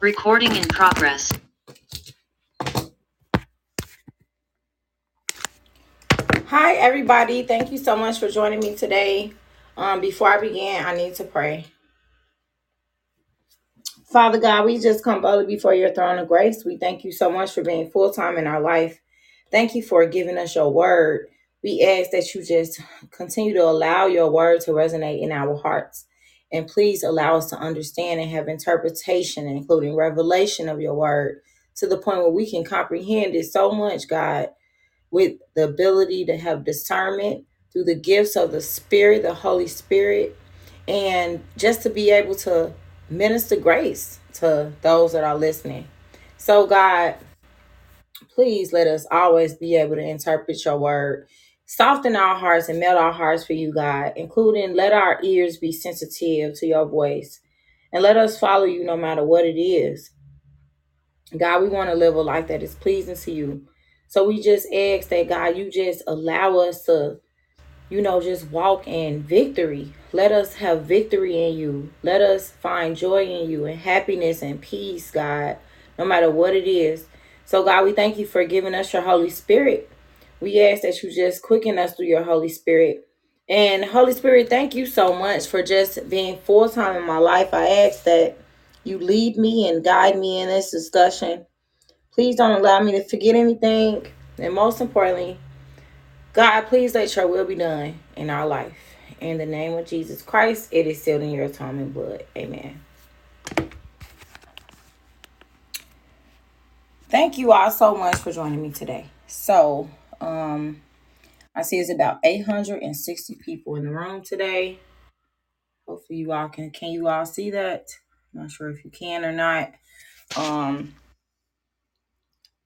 Recording in progress. Hi, everybody. Thank you so much for joining me today. Um, before I begin, I need to pray. Father God, we just come boldly before your throne of grace. We thank you so much for being full time in our life. Thank you for giving us your word. We ask that you just continue to allow your word to resonate in our hearts. And please allow us to understand and have interpretation, including revelation of your word, to the point where we can comprehend it so much, God, with the ability to have discernment through the gifts of the Spirit, the Holy Spirit, and just to be able to minister grace to those that are listening. So, God, please let us always be able to interpret your word. Soften our hearts and melt our hearts for you, God, including let our ears be sensitive to your voice and let us follow you no matter what it is. God, we want to live a life that is pleasing to you. So we just ask that, God, you just allow us to, you know, just walk in victory. Let us have victory in you. Let us find joy in you and happiness and peace, God, no matter what it is. So, God, we thank you for giving us your Holy Spirit. We ask that you just quicken us through your Holy Spirit. And Holy Spirit, thank you so much for just being full time in my life. I ask that you lead me and guide me in this discussion. Please don't allow me to forget anything. And most importantly, God, please let your will be done in our life. In the name of Jesus Christ, it is sealed in your atonement blood. Amen. Thank you all so much for joining me today. So, um, I see it's about 860 people in the room today. Hopefully you all can can you all see that? I'm Not sure if you can or not. Um,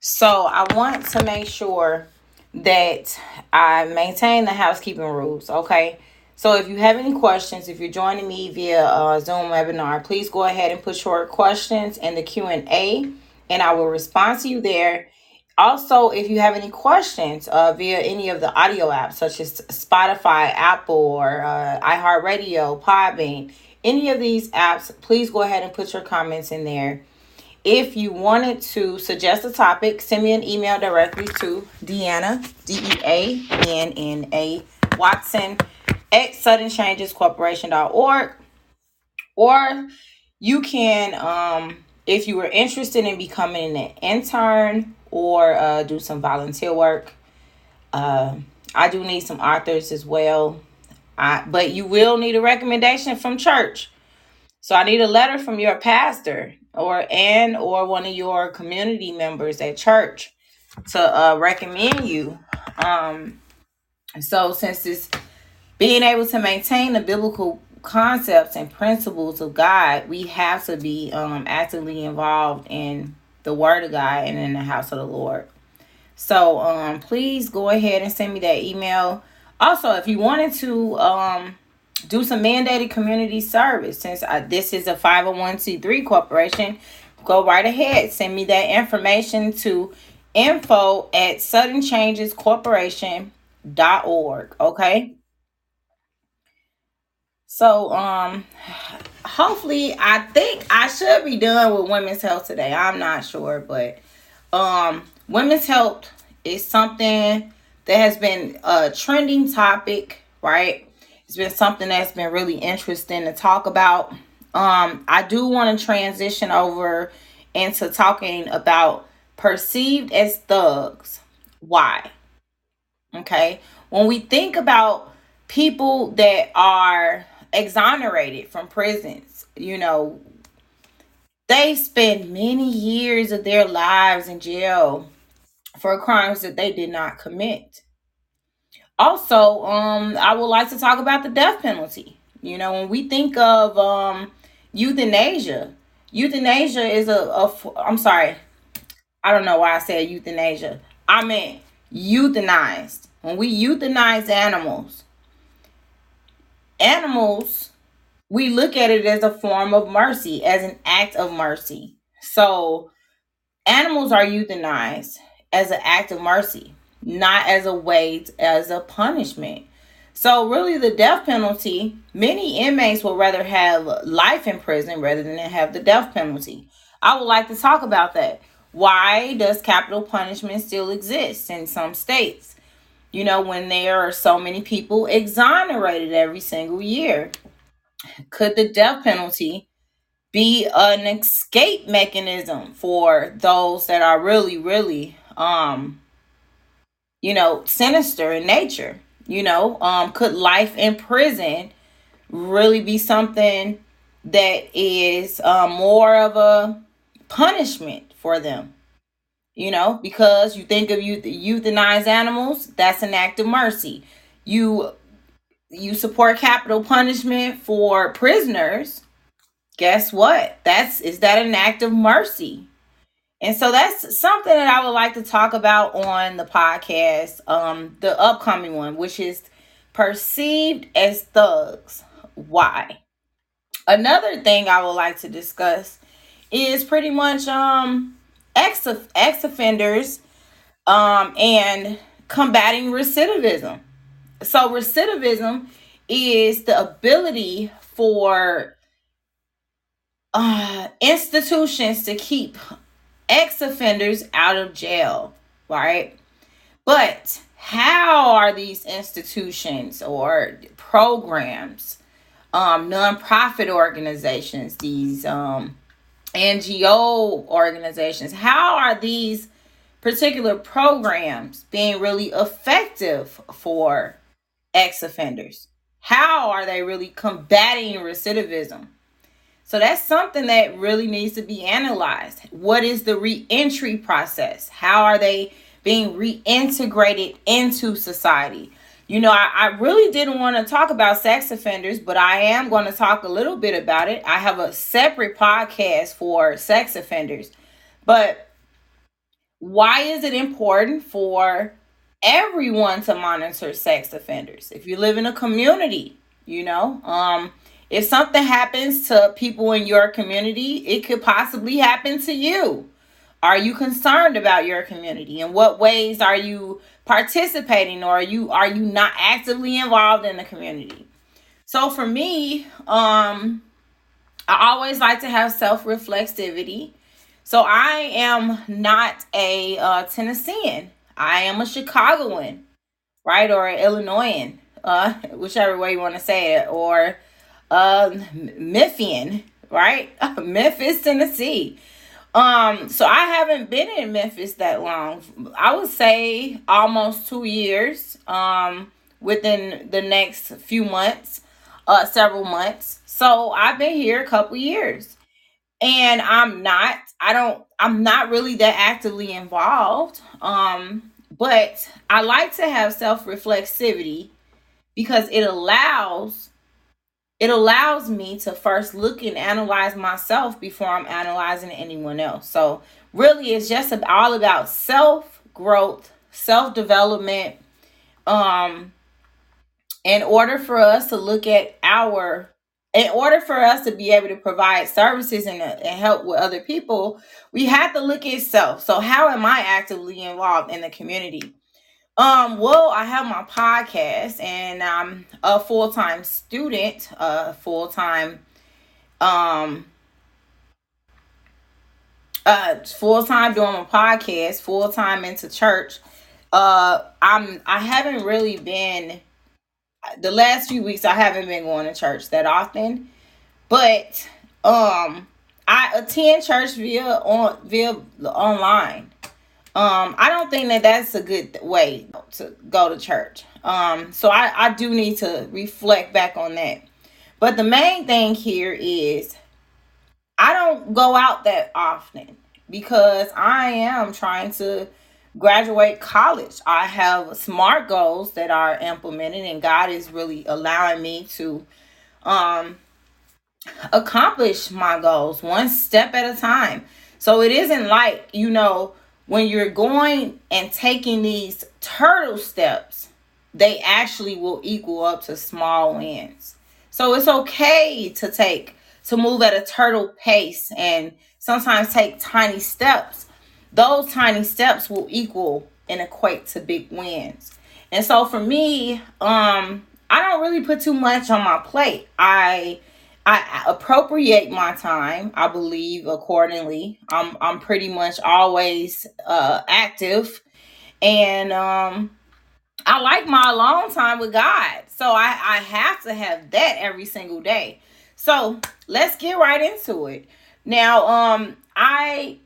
so I want to make sure that I maintain the housekeeping rules, okay? So if you have any questions, if you're joining me via uh, Zoom webinar, please go ahead and put your questions in the Q&A and I will respond to you there. Also, if you have any questions uh, via any of the audio apps, such as Spotify, Apple, or uh, iHeartRadio, Podbean, any of these apps, please go ahead and put your comments in there. If you wanted to suggest a topic, send me an email directly to Deanna, D E A N N A Watson at suddenchangescorporation.org. Or you can, um, if you were interested in becoming an intern or uh, do some volunteer work, uh, I do need some authors as well. I, but you will need a recommendation from church. So I need a letter from your pastor or and or one of your community members at church to uh, recommend you. Um, so since it's being able to maintain the biblical concepts and principles of God, we have to be um, actively involved in the Word of God and in the house of the Lord. So um, please go ahead and send me that email. Also, if you wanted to um, do some mandated community service, since I, this is a 501c3 corporation, go right ahead. Send me that information to info at suddenchangescorporation.org. Okay. So um hopefully I think I should be done with women's health today. I'm not sure, but um women's health is something that has been a trending topic, right? It's been something that's been really interesting to talk about. Um I do want to transition over into talking about perceived as thugs. Why? Okay? When we think about people that are exonerated from prisons. You know, they spend many years of their lives in jail for crimes that they did not commit. Also, um, I would like to talk about the death penalty. You know, when we think of um, euthanasia, euthanasia is a, a. I'm sorry, I don't know why I said euthanasia. I meant euthanized. When we euthanize animals, animals, we look at it as a form of mercy, as an act of mercy. So animals are euthanized as an act of mercy, not as a way, as a punishment. So, really, the death penalty, many inmates would rather have life in prison rather than have the death penalty. I would like to talk about that. Why does capital punishment still exist in some states? You know, when there are so many people exonerated every single year. Could the death penalty be an escape mechanism for those that are really, really, um, you know, sinister in nature? You know, um, could life in prison really be something that is uh, more of a punishment for them? You know, because you think of you euthanize animals, that's an act of mercy. You you support capital punishment for prisoners, guess what? That's is that an act of mercy? And so that's something that I would like to talk about on the podcast, um, the upcoming one, which is perceived as thugs. Why? Another thing I would like to discuss is pretty much um ex ex offenders um and combating recidivism. So recidivism is the ability for uh, institutions to keep ex offenders out of jail, right? But how are these institutions or programs, um, nonprofit organizations, these um, NGO organizations, how are these particular programs being really effective for ex offenders? How are they really combating recidivism? So that's something that really needs to be analyzed. What is the reentry process? How are they being reintegrated into society? You know, I, I really didn't want to talk about sex offenders, but I am going to talk a little bit about it. I have a separate podcast for sex offenders. But why is it important for everyone to monitor sex offenders? If you live in a community, you know, um, if something happens to people in your community, it could possibly happen to you. Are you concerned about your community? In what ways are you participating or are you are you not actively involved in the community? So for me, um I always like to have self-reflexivity. So I am not a uh, Tennessean. I am a Chicagoan, right? Or an Illinoisan, uh, whichever way you want to say it, or uh, Memphian, right? Memphis, Tennessee. Um, so I haven't been in Memphis that long. I would say almost two years. Um, within the next few months, uh, several months. So I've been here a couple years, and I'm not. I don't. I'm not really that actively involved. Um, but I like to have self reflexivity because it allows it allows me to first look and analyze myself before I'm analyzing anyone else. So, really, it's just all about self growth, self development. Um, in order for us to look at our, in order for us to be able to provide services and, and help with other people, we have to look at self. So, how am I actively involved in the community? Um, well, I have my podcast and I'm a full-time student, a full-time um uh full-time doing my podcast, full-time into church. Uh I'm I haven't really been the last few weeks I haven't been going to church that often, but um I attend church via on via online. Um, I don't think that that's a good way to go to church. Um, so I, I do need to reflect back on that. But the main thing here is I don't go out that often because I am trying to graduate college. I have smart goals that are implemented and God is really allowing me to um accomplish my goals one step at a time. So it isn't like, you know, when you're going and taking these turtle steps, they actually will equal up to small wins. So it's okay to take, to move at a turtle pace and sometimes take tiny steps. Those tiny steps will equal and equate to big wins. And so for me, um, I don't really put too much on my plate. I I appropriate my time, I believe accordingly. I'm I'm pretty much always uh active and um I like my alone time with God. So I, I have to have that every single day. So let's get right into it. Now, um, I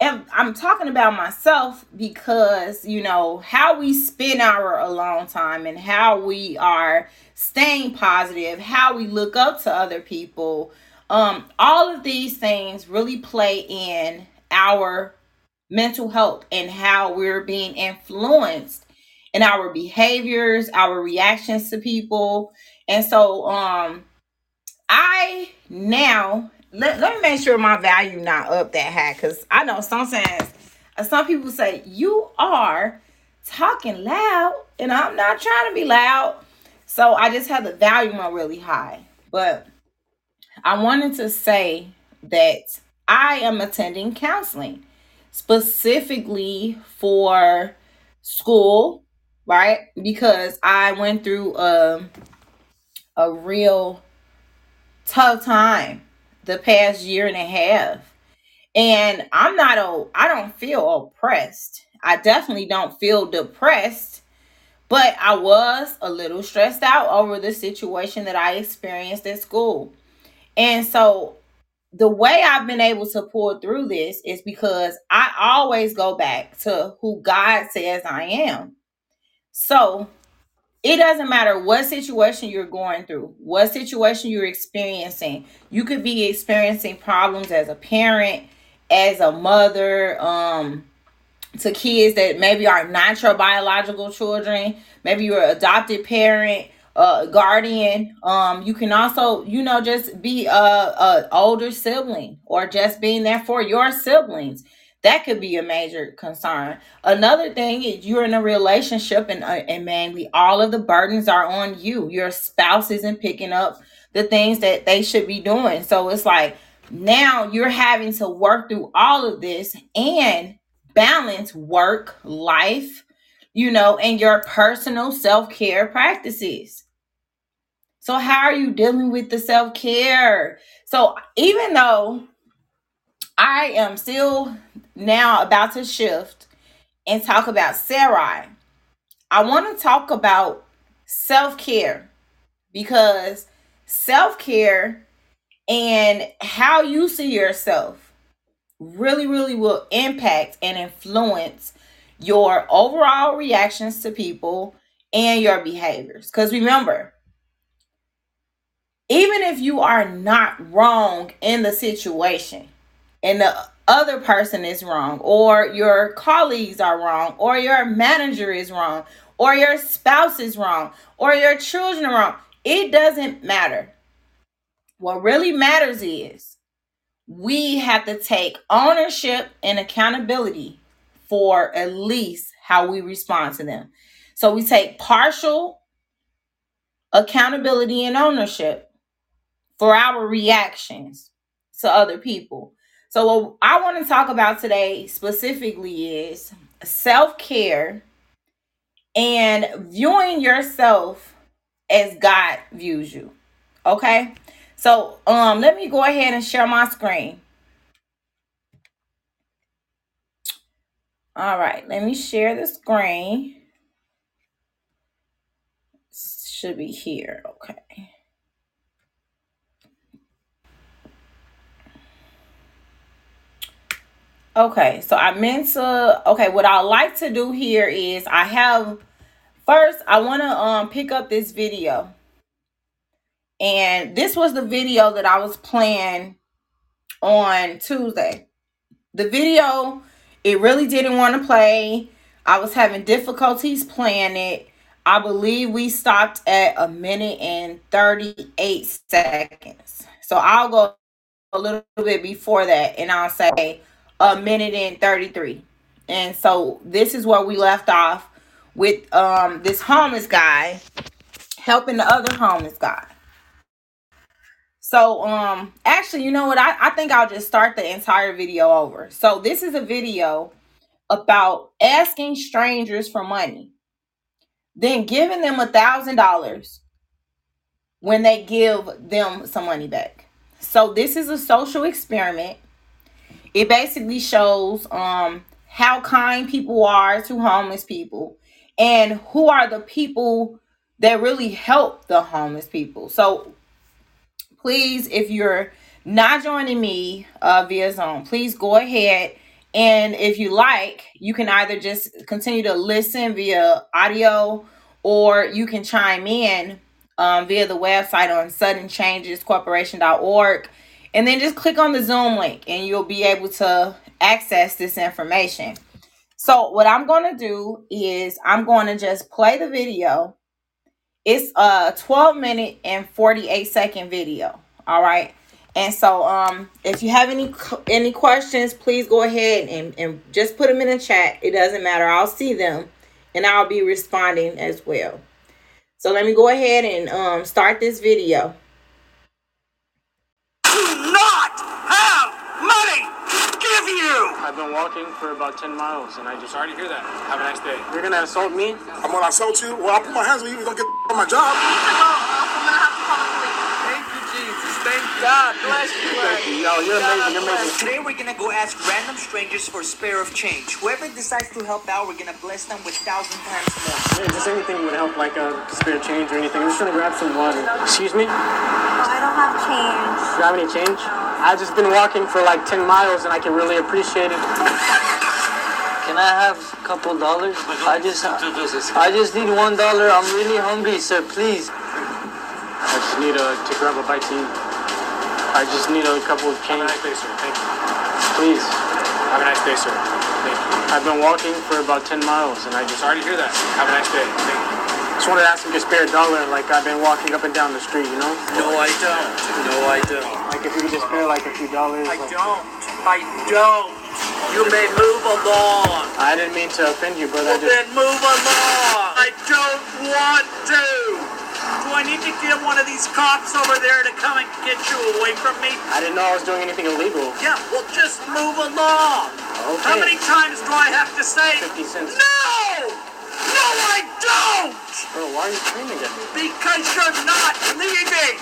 I'm talking about myself because you know how we spend our alone time and how we are staying positive, how we look up to other people. Um, all of these things really play in our mental health and how we're being influenced in our behaviors, our reactions to people. And so um I now let, let me make sure my value not up that high because I know sometimes uh, some people say you are talking loud and I'm not trying to be loud. So I just have the volume on really high. But I wanted to say that I am attending counseling specifically for school, right? Because I went through a, a real tough time the past year and a half. And I'm not, I don't feel oppressed. I definitely don't feel depressed, but I was a little stressed out over the situation that I experienced at school. And so the way I've been able to pull through this is because I always go back to who God says I am. So it doesn't matter what situation you're going through, what situation you're experiencing. You could be experiencing problems as a parent, as a mother, um, to kids that maybe are not your biological children. Maybe you're an adopted parent uh, guardian. Um, you can also, you know, just be a, a older sibling or just being there for your siblings. That could be a major concern. Another thing is you're in a relationship and uh, and mainly all of the burdens are on you. Your spouse isn't picking up the things that they should be doing. So it's like now you're having to work through all of this and balance work, life, you know, and your personal self-care practices. So, how are you dealing with the self care? So, even though I am still now about to shift and talk about Sarai, I want to talk about self care because self care and how you see yourself really, really will impact and influence your overall reactions to people and your behaviors. Because remember, even if you are not wrong in the situation and the other person is wrong or your colleagues are wrong or your manager is wrong or your spouse is wrong or your children are wrong it doesn't matter what really matters is we have to take ownership and accountability for at least how we respond to them so we take partial accountability and ownership for our reactions to other people. So, what I want to talk about today specifically is self care and viewing yourself as God views you. Okay. So, um, let me go ahead and share my screen. All right, let me share the screen. Should be here. Okay. Okay, so I meant to. Okay, what I like to do here is I have first I want to um pick up this video, and this was the video that I was playing on Tuesday. The video it really didn't want to play. I was having difficulties playing it. I believe we stopped at a minute and 38 seconds. So I'll go a little bit before that and I'll say a minute and 33. And so this is where we left off with um this homeless guy helping the other homeless guy. So um actually you know what I, I think I'll just start the entire video over. So this is a video about asking strangers for money, then giving them a thousand dollars when they give them some money back. So this is a social experiment. It basically shows um how kind people are to homeless people and who are the people that really help the homeless people. So please, if you're not joining me uh, via Zoom, please go ahead. And if you like, you can either just continue to listen via audio or you can chime in um, via the website on suddenchangescorporation.org and then just click on the Zoom link and you'll be able to access this information. So, what I'm going to do is I'm going to just play the video. It's a 12 minute and 48 second video. All right. And so, um, if you have any any questions, please go ahead and, and just put them in the chat. It doesn't matter. I'll see them and I'll be responding as well. So let me go ahead and um, start this video. Do not have money give you. I've been walking for about 10 miles and I just. Sorry to hear that. Have a nice day. You're gonna assault me? I'm gonna assault you. Well, I'll put my hands on you. You're gonna get on my job. Thank you, Jesus. Thank God. Bless you. Thank you. Yo, you're amazing. You're amazing. Today we're gonna go ask random strangers for a spare of change. Whoever decides to help out, we're gonna bless them with thousand times more. Hey, just anything would help, like a spare change or anything. I'm just trying to grab some water. Excuse me? Oh, I don't have change. Do you have any change? I've just been walking for like 10 miles and I can really appreciate it. Can I have a couple dollars? I just, I just need one dollar. I'm really hungry, sir. Please. I just need a, to grab a bite to eat. I just need a couple of Have a nice day, sir. Thank you. please. Have a nice day, sir. Thank you. I've been walking for about 10 miles and I just. Sorry to hear that. Have a nice day. Thank you. Just wanted to ask if you spare a dollar, like I've been walking up and down the street, you know? No, I don't. No, I don't. Like if you could just spare like a few dollars. I like- don't. I don't. You may move along. I didn't mean to offend you, brother. I Well, just. then move along. I don't want to. Do I need to get one of these cops over there to come and get you away from me? I didn't know I was doing anything illegal. Yeah, well, just move along. Okay. How many times do I have to say? 50 cents. No! No, I don't! Bro, why are you screaming at me? Because you're not leaving!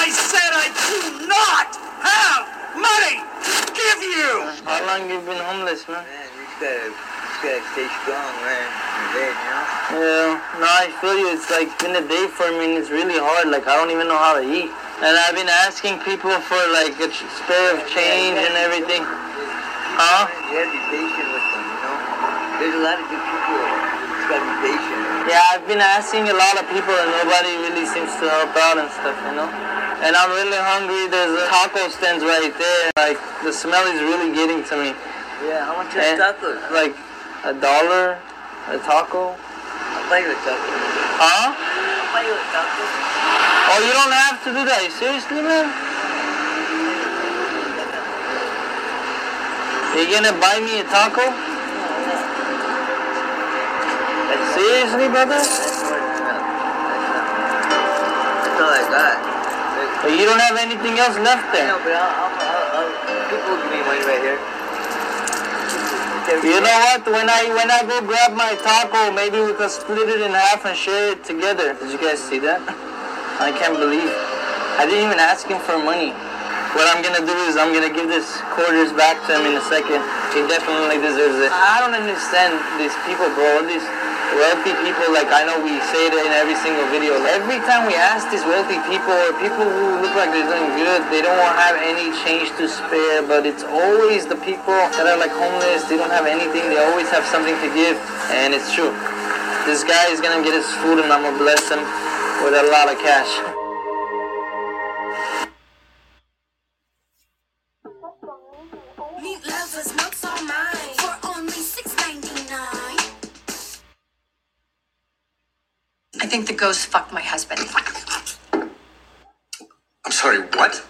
I said I do not have money to give you! How long you been homeless, man? Man, you just gotta, just gotta stay strong, man. You're there, you know? Yeah. No, I feel you. It's like been a day for me, and it's really hard. Like I don't even know how to eat. And I've been asking people for like a spare of change and everything. Huh? You gotta be patient with them, you know? There's a lot of good people. You just gotta be patient. Yeah, I've been asking a lot of people, and nobody really seems to help out and stuff, you know. And I'm really hungry. There's a taco stands right there. Like the smell is really getting to me. Yeah, how much And, eh, tacos? Like a dollar, a taco. I'll buy you a taco. Huh? I'll buy you a taco. Oh, you don't have to do that. Seriously, man? You gonna buy me a taco? Seriously, brother? That's more than enough. That's enough. That's all I got. But you don't have anything else left there. know, but I'll, I'll, I'll, I'll, people give me money right here. You know what? When I when I go grab my taco, maybe we could split it in half and share it together. Did you guys see that? I can't believe. I didn't even ask him for money. What I'm gonna do is I'm gonna give this quarters back to him in a second. He definitely deserves it. I don't understand these people, bro. These wealthy people, like I know we say it in every single video. Every time we ask these wealthy people or people who look like they're doing good, they don't have any change to spare. But it's always the people that are like homeless. They don't have anything. They always have something to give, and it's true. This guy is gonna get his food, and I'm gonna bless him with a lot of cash. Lovers, I think the ghost fucked my husband. I'm sorry, what?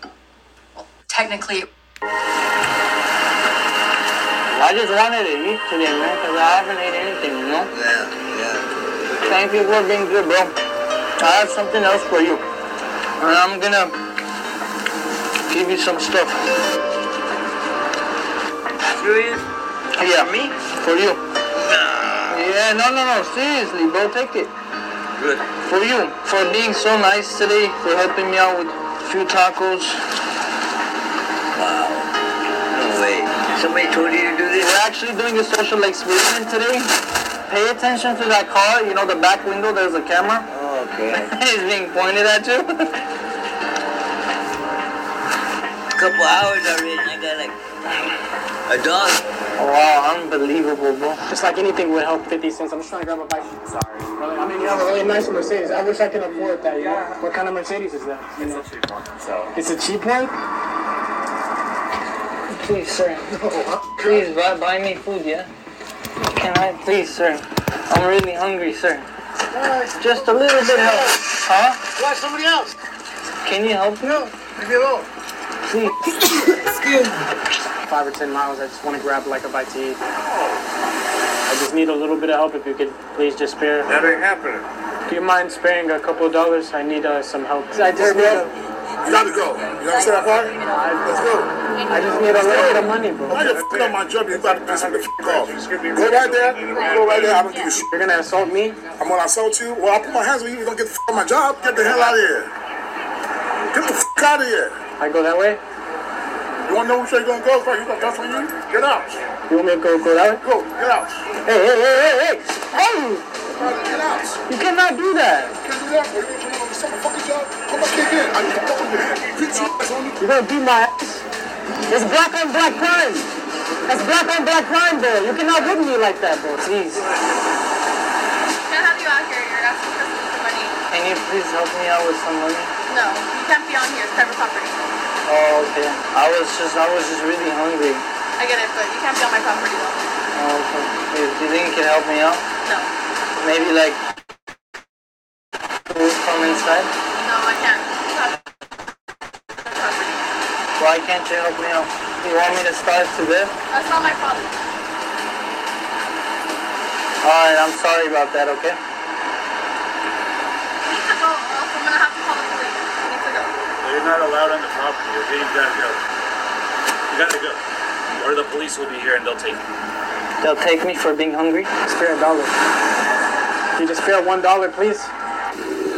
Well, Technically, I just wanted to eat today, man, because I haven't ate anything, you know? Yeah, yeah. Thank you for being good, bro. I have something else for you. And I'm gonna give you some stuff. Serious? Yeah, For me? for you. Yeah, no, no, no, seriously, bro, take it. Good. For you, for being so nice today, for helping me out with a few tacos. Wow. No way. Somebody told you to do this? We're actually doing a social experiment today. Pay attention to that car. You know the back window. There's a camera. Oh, okay. it's being pointed at you. a couple hours already. I got like a dog. Oh, wow, unbelievable, bro. Just like anything would help 50 cents. I'm just trying to grab a bike. Sorry. Really, I mean, you have a really nice Mercedes. I wish I could afford that. You know? What kind of Mercedes is that? You know? It's a cheap one. So. It's a cheap one? Please, sir. Please buy, buy me food, yeah? Can I, please, sir? I'm really hungry, sir. Just a little bit help. Huh? Why somebody else? Can you help me? No, leave me alone. Please. Excuse me. Five or ten miles. I just want to grab like a bite to eat. Oh. I just need a little bit of help. If you could please just spare. That ain't happening. Do you mind sparing a couple of dollars? I need uh, some help. I just need. bro. You gotta go. You understand that part? Let's go. I just need a little bit of money, bro. I just put on my job. You about to piss me the f off. Go right there. Go right there. I don't give a shit. You're gonna assault me? I'm gonna assault you. Well, I'll put my hands on you. You're gonna get the f on my job. Get the hell out of here. Get the f out of here. I go that way? You wanna know which way you're gonna go? You gonna that's on you? Get out. You want me to go go that way? Go. Get out. Hey, hey, hey, hey, hey! Hey! Get out. You cannot do that. Can't do that. Or you're gonna turn on the fucking job. Come back kick in. I need to fuck with you. Beat your ass on you. You're gonna beat my ass. It's black on black crime. That's black on black crime, bro. You cannot whip me like that, bro. Please. Can't have you out here. You're asking for some money. Can you please help me out with some money? No, you can't be on here. It's private property. Oh, okay. I was just, I was just really hungry. I get it, but you can't be on my property though. Oh, okay. Do do you think you can help me out? No. Maybe like move from inside? No, I can't. It's not my property. Why can't you help me out? You want me to start to there? That's not my problem. Alright, I'm sorry about that, okay? We need to go. I'm gonna have to call police. We need to go. You're not allowed on the property, okay? You gotta go. You gotta go. Or the police will be here and they'll take you. They'll take me for being hungry? Spare a dollar. Can you just spare one dollar, please?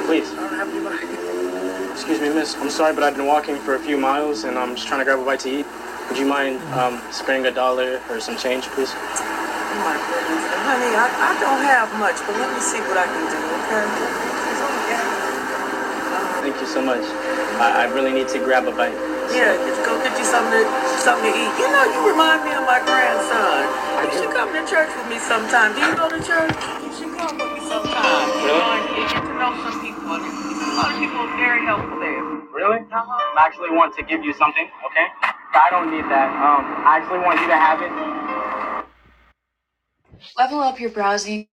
Please. I don't have any money. Excuse me, miss. I'm sorry, but I've been walking for a few miles and I'm just trying to grab a bite to eat. Would you mind um, sparing a dollar or some change, please? Oh my goodness. Honey, I, I don't have much, but let me see what I can do, okay? Thank you so much. I, I really need to grab a bite. Yeah, just go get you something to, something to eat. You know, you remind me of my grandson. You should come to church with me sometime. Do you go to church? You should come with me sometime. Really? You get to know some people. and A lot of people are very helpful there. Really? Uh-huh. I actually want to give you something, okay? I don't need that. Um, I actually want you to have it. Level up your browsing.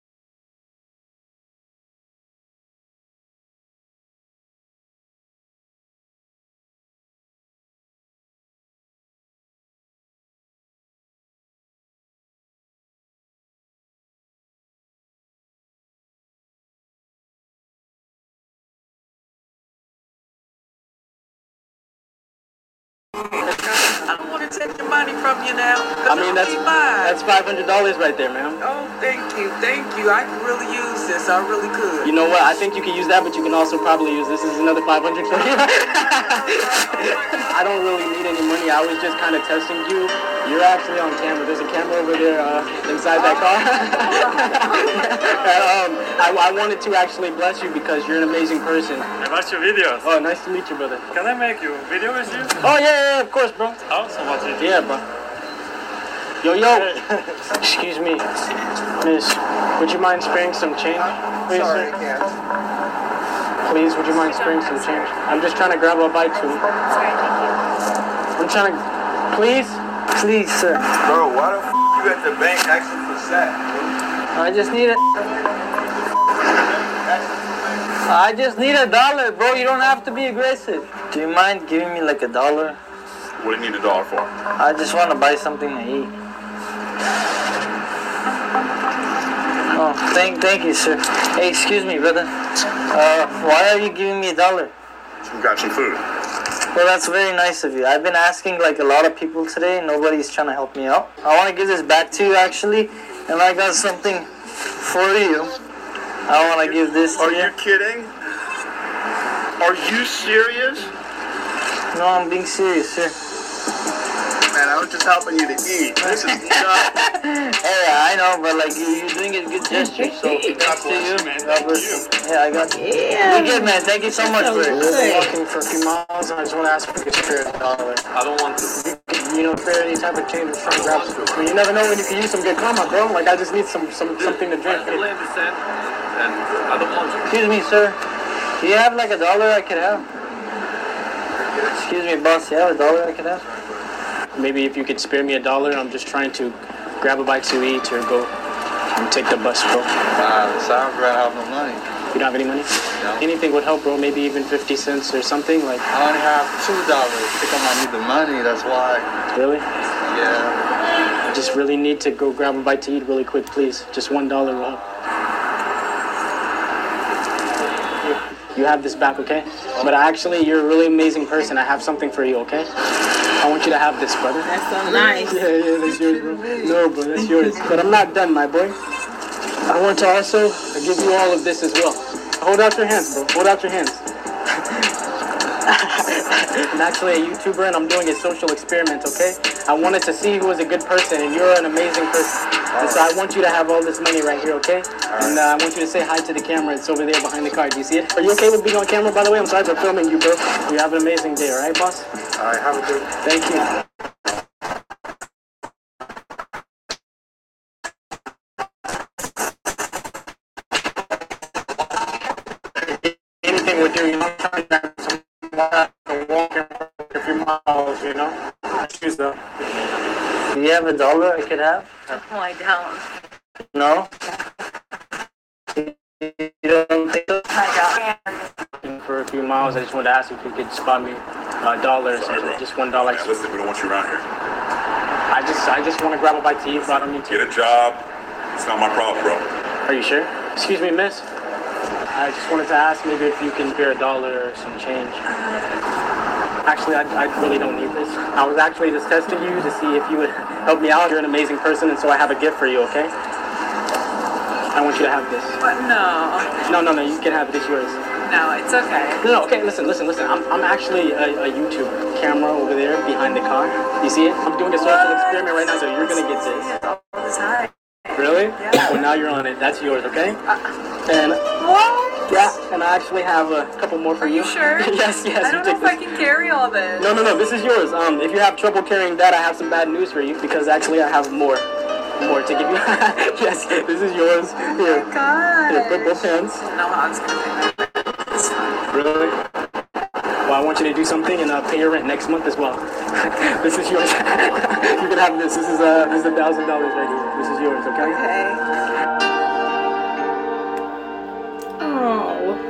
Acá. I don't want to take your money from you now. I mean, that's be that's five hundred dollars right there, ma'am. Oh, thank you, thank you. I could really use this. I really could. You know what? I think you can use that, but you can also probably use this. This is another five hundred for you. I don't really need any money. I was just kind of testing you. You're actually on camera. There's a camera over there uh, inside that car. um, I, I wanted to actually bless you because you're an amazing person. I watched your videos. Oh, nice to meet you, brother. Can I make you a video with you? Oh yeah, yeah, of course, bro. So what you do? Yeah, bro. Yo, yo. Excuse me, Miss. Would you mind sparing some change, please, Sorry, I can't. Please, would you mind sparing some change? I'm just trying to grab a bite too. Sorry, thank you. I'm trying to. Please. Please, sir. Bro, why the f you at the bank asking for sack? I just need a. I just need a dollar, bro. You don't have to be aggressive. Do you mind giving me like a dollar? What do you need a dollar for? I just want to buy something to eat. Oh, thank, thank you, sir. Hey, excuse me, brother. Uh, why are you giving me a dollar? We got some food. Well, that's very nice of you. I've been asking like a lot of people today. Nobody's trying to help me out. I want to give this back to you actually, and I got something for you. I want to give this to Are you. you kidding? Are you serious? No, I'm being serious, sir. Man. I was just helping you to eat. This is not. Hey, I know, but like you, you're doing a good gesture, so thanks to you. man. God bless you. Yeah, I got you. Yeah. You good, man. Thank you so much for it. Good. Walking for a few miles, and I just want to ask if you could spare a dollar. I don't want to. You know, spare any type of change or trying to grab some. I mean, you never know when you can use some good karma, bro. Like I just need some, some something to drink. I totally understand. And I don't want to. Excuse me, sir. Do you have like a dollar I could have? Excuse me, boss. Do you have a dollar I could have? Maybe if you could spare me a dollar, I'm just trying to grab a bite to eat or go and take the bus, bro. Nah, the sound ran out no money. You don't have any money? No. Anything would help, bro. Maybe even 50 cents or something. Like, I only have two dollars. I think I might need the money. That's why. really? Yeah. I just really need to go grab a bite to eat really quick, please. Just one dollar will help. Here, You have this back, okay? But actually, you're a really amazing person. I have something for you, okay? I want you to have this, brother. That's so nice. Yeah, yeah, that's yours, bro. No, bro, that's yours. But I'm not done, my boy. I want to also give you all of this as well. Hold out your hands, bro. Hold out your hands. I'm actually a YouTuber and I'm doing a social experiment, okay? I wanted to see who was a good person, and you're an amazing person. And so I want you to have all this money right here, okay? And uh, I want you to say hi to the camera. It's over there behind the car. Do you see it? Are you okay with being on camera, by the way? I'm sorry for filming you, bro. You have an amazing day, all right, boss? All right, have a good. Thank you. Have a dollar I could have? No, I don't. No. You don't think so? I don't. For a few miles, I just wanted to ask if you could spot me uh, a dollar. Just one dollar. Man, listen, we don't want you around here. I just, I just want to grab a bite to eat, but I don't need to. Get a job. It's not my problem, bro. Are you sure? Excuse me, miss. I just wanted to ask maybe if you can spare a dollar or some change. Uh, Actually, I, I really don't need this. I was actually just testing you to see if you would help me out. You're an amazing person, and so I have a gift for you, okay? I want you to have this. But no, No, no, no, you can have it. It's yours. no, it's okay. No, no, okay, listen, listen, listen. I'm, I'm actually a, a YouTube camera over there behind the car. You see it? I'm doing a social experiment right now, so you're gonna get this. All the time. Really? Yeah. Well, now you're on it. That's yours, okay? Uh, and What? Yeah, and I actually have a couple more for Are you sure? yes, yes. I don't know take if I can carry all this. No, no, no. This is yours. Um, if you have trouble carrying that, I have some bad news for you because actually I have more, more to give you. yes, this is yours. Here, Oh God. here. Put both hands. I don't know how it's gonna be. It's. Really? Well, I want you to do something and uh, pay your rent next month as well. this is yours. you can have this. This is uh, this is a thousand dollars right here. This is yours, okay? Okay. Wow.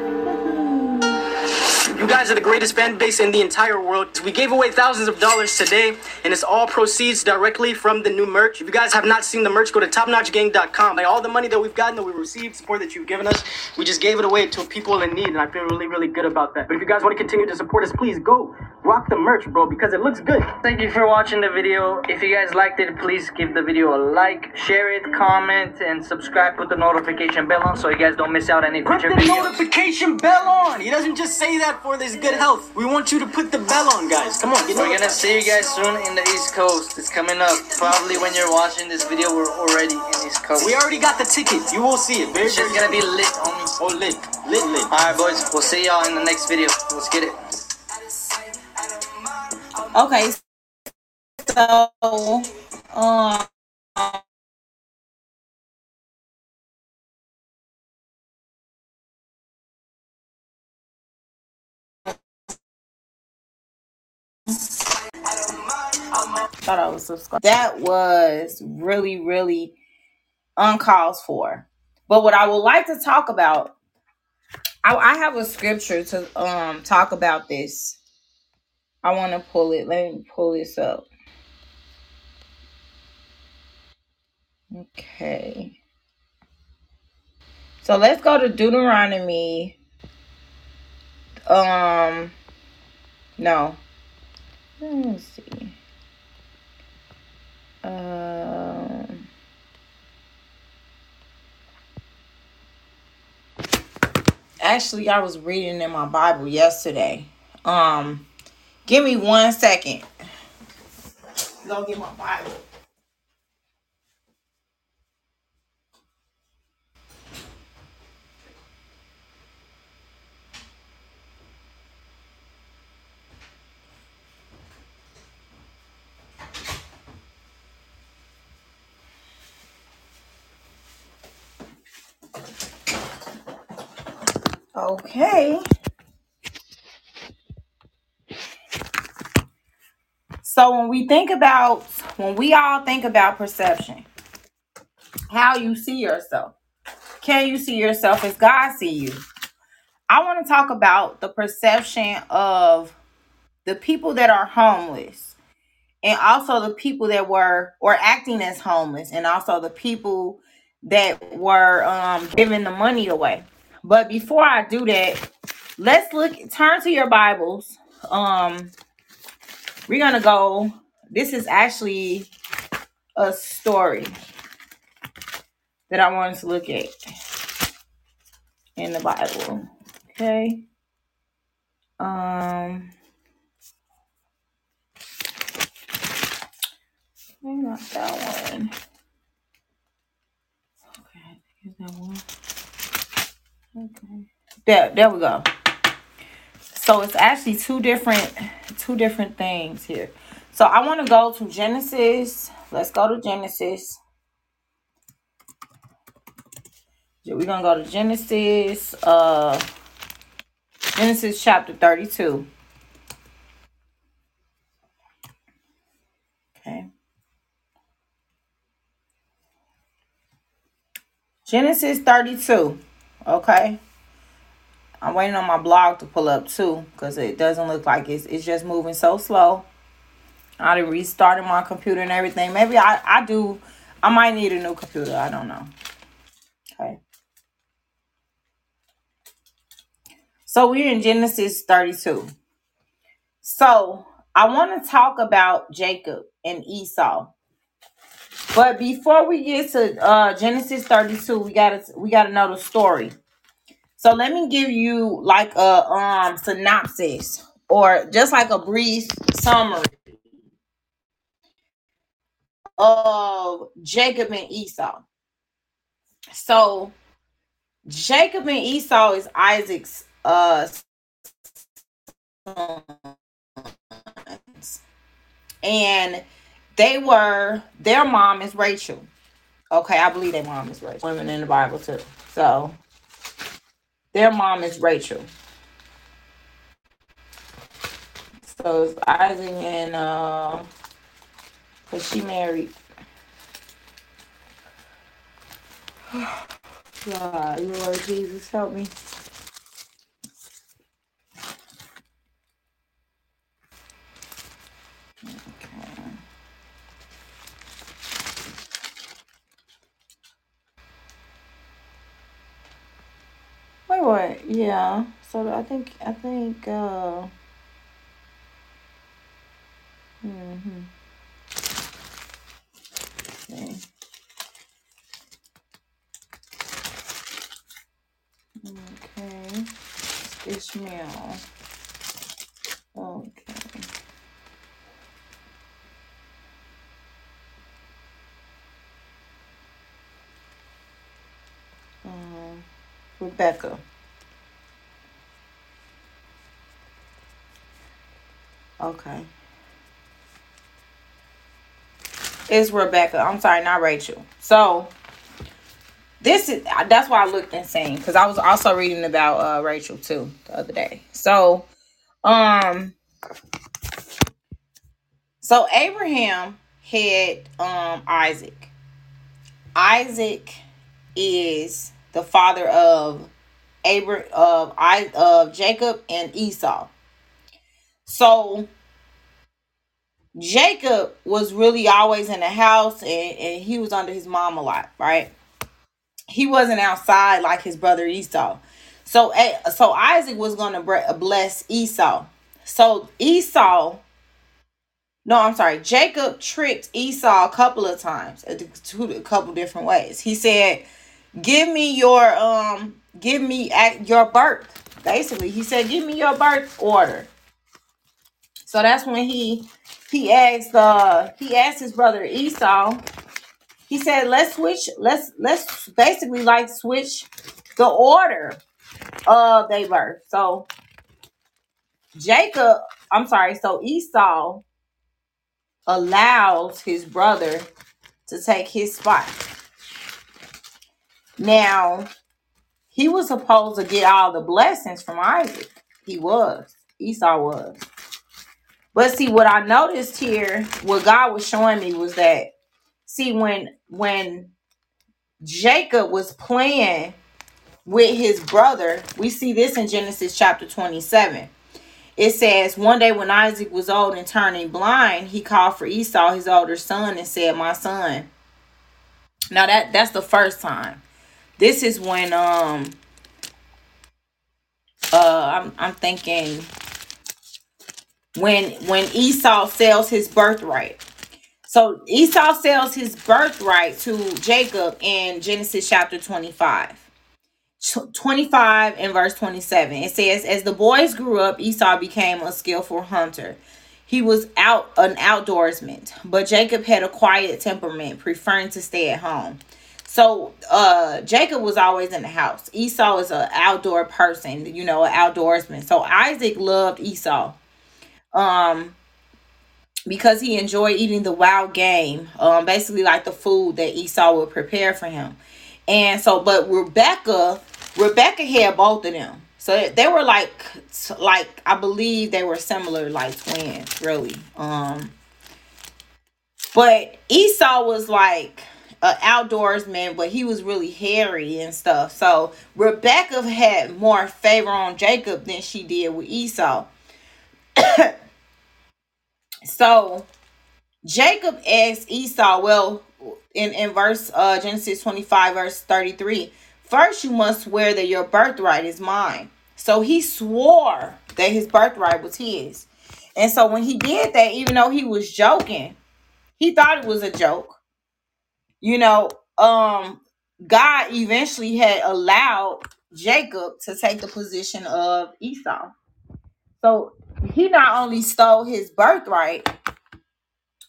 You guys are the greatest fan base in the entire world. We gave away thousands of dollars today, and it's all proceeds directly from the new merch. If you guys have not seen the merch, go to topnotchgang.com. Like all the money that we've gotten, that we received, support that you've given us, we just gave it away to people in need, and I feel really, really good about that. But if you guys want to continue to support us, please go rock the merch, bro, because it looks good. Thank you for watching the video. If you guys liked it, please give the video a like, share it, comment, and subscribe. Put the notification bell on so you guys don't miss out any Put future the videos. notification bell on. He doesn't just say that for this good health. We want you to put the bell on, guys. Come on, get We're gonna see you guys soon in the East Coast. It's coming up. Probably when you're watching this video, we're already in East Coast. We already got the ticket. You will see it. Very, It's just gonna be lit, homie. Oh, lit, lit, lit. Alright, boys. We'll see y'all in the next video. Let's get it. Okay, so um, thought I was subscribed. That was really, really uncalled for. But what I would like to talk about, I, I have a scripture to um talk about this. I want to pull it. Let me pull this up. Okay. So let's go to Deuteronomy. Um, no. Let's see. Um, actually, I was reading in my Bible yesterday. Um, give me one second. go get my Bible. Okay. So when we think about when we all think about perception, how you see yourself. Can you see yourself as God see you? I want to talk about the perception of the people that are homeless and also the people that were or acting as homeless and also the people that were um giving the money away. But before I do that, let's look turn to your Bibles. Um we're going to go this is actually a story that I wanted to look at in the Bible. Okay. Um not that one. Okay, here's that one. There, there we go. So it's actually two different two different things here. So I want to go to Genesis. Let's go to Genesis. We're gonna go to Genesis, uh Genesis chapter 32. Okay. Genesis 32. Okay. I'm waiting on my blog to pull up too, because it doesn't look like it's it's just moving so slow. I done restarted my computer and everything. Maybe I, I do I might need a new computer. I don't know. Okay. So we're in Genesis 32. So I want to talk about Jacob and Esau. But before we get to uh Genesis 32, we gotta we gotta know the story. So let me give you like a um synopsis or just like a brief summary of Jacob and Esau. So Jacob and Esau is Isaac's uh sons. And they were their mom is Rachel. Okay, I believe their mom is Rachel. Women in the Bible too. So their mom is Rachel. So it's Isaac and uh cause she married God, Lord Jesus, help me. Okay. Wait, what? Yeah. So I think I think uh hmm Okay. Okay. Ishmael. Okay. Um, Rebecca. Okay. It's Rebecca. I'm sorry, not Rachel. So this is that's why I looked insane because I was also reading about uh Rachel too the other day. So um so Abraham had um Isaac. Isaac is the father of Abra of I of Jacob and Esau. So Jacob was really always in the house and, and he was under his mom a lot, right? He wasn't outside like his brother Esau. So eh, so Isaac was going to bless Esau. So Esau no, I'm sorry. Jacob tricked Esau a couple of times, a, two, a couple different ways. He said, "Give me your um, give me at your birth." Basically, he said, "Give me your birth order." So that's when he he asked uh he asked his brother Esau. He said, "Let's switch. Let's let's basically like switch the order of their birth." So Jacob, I'm sorry. So Esau allows his brother to take his spot. Now he was supposed to get all the blessings from Isaac. He was. Esau was. But see, what I noticed here, what God was showing me was that, see, when when Jacob was playing with his brother, we see this in Genesis chapter 27. It says, One day when Isaac was old and turning blind, he called for Esau, his older son, and said, My son. Now that that's the first time. This is when um uh I'm I'm thinking when when Esau sells his birthright. So Esau sells his birthright to Jacob in Genesis chapter 25. 25 and verse 27. It says, As the boys grew up, Esau became a skillful hunter. He was out an outdoorsman, but Jacob had a quiet temperament, preferring to stay at home. So uh Jacob was always in the house. Esau is an outdoor person, you know, an outdoorsman. So Isaac loved Esau. Um because he enjoyed eating the wild game, um, basically like the food that Esau would prepare for him. And so, but Rebecca, Rebecca had both of them. So they were like, like I believe they were similar, like twins, really. Um, but Esau was like an outdoorsman, but he was really hairy and stuff. So Rebecca had more favor on Jacob than she did with Esau. so Jacob asked Esau, well, in, in verse uh Genesis 25, verse 33, first you must swear that your birthright is mine. So he swore that his birthright was his. And so when he did that, even though he was joking, he thought it was a joke. You know, um, God eventually had allowed Jacob to take the position of Esau. So he not only stole his birthright,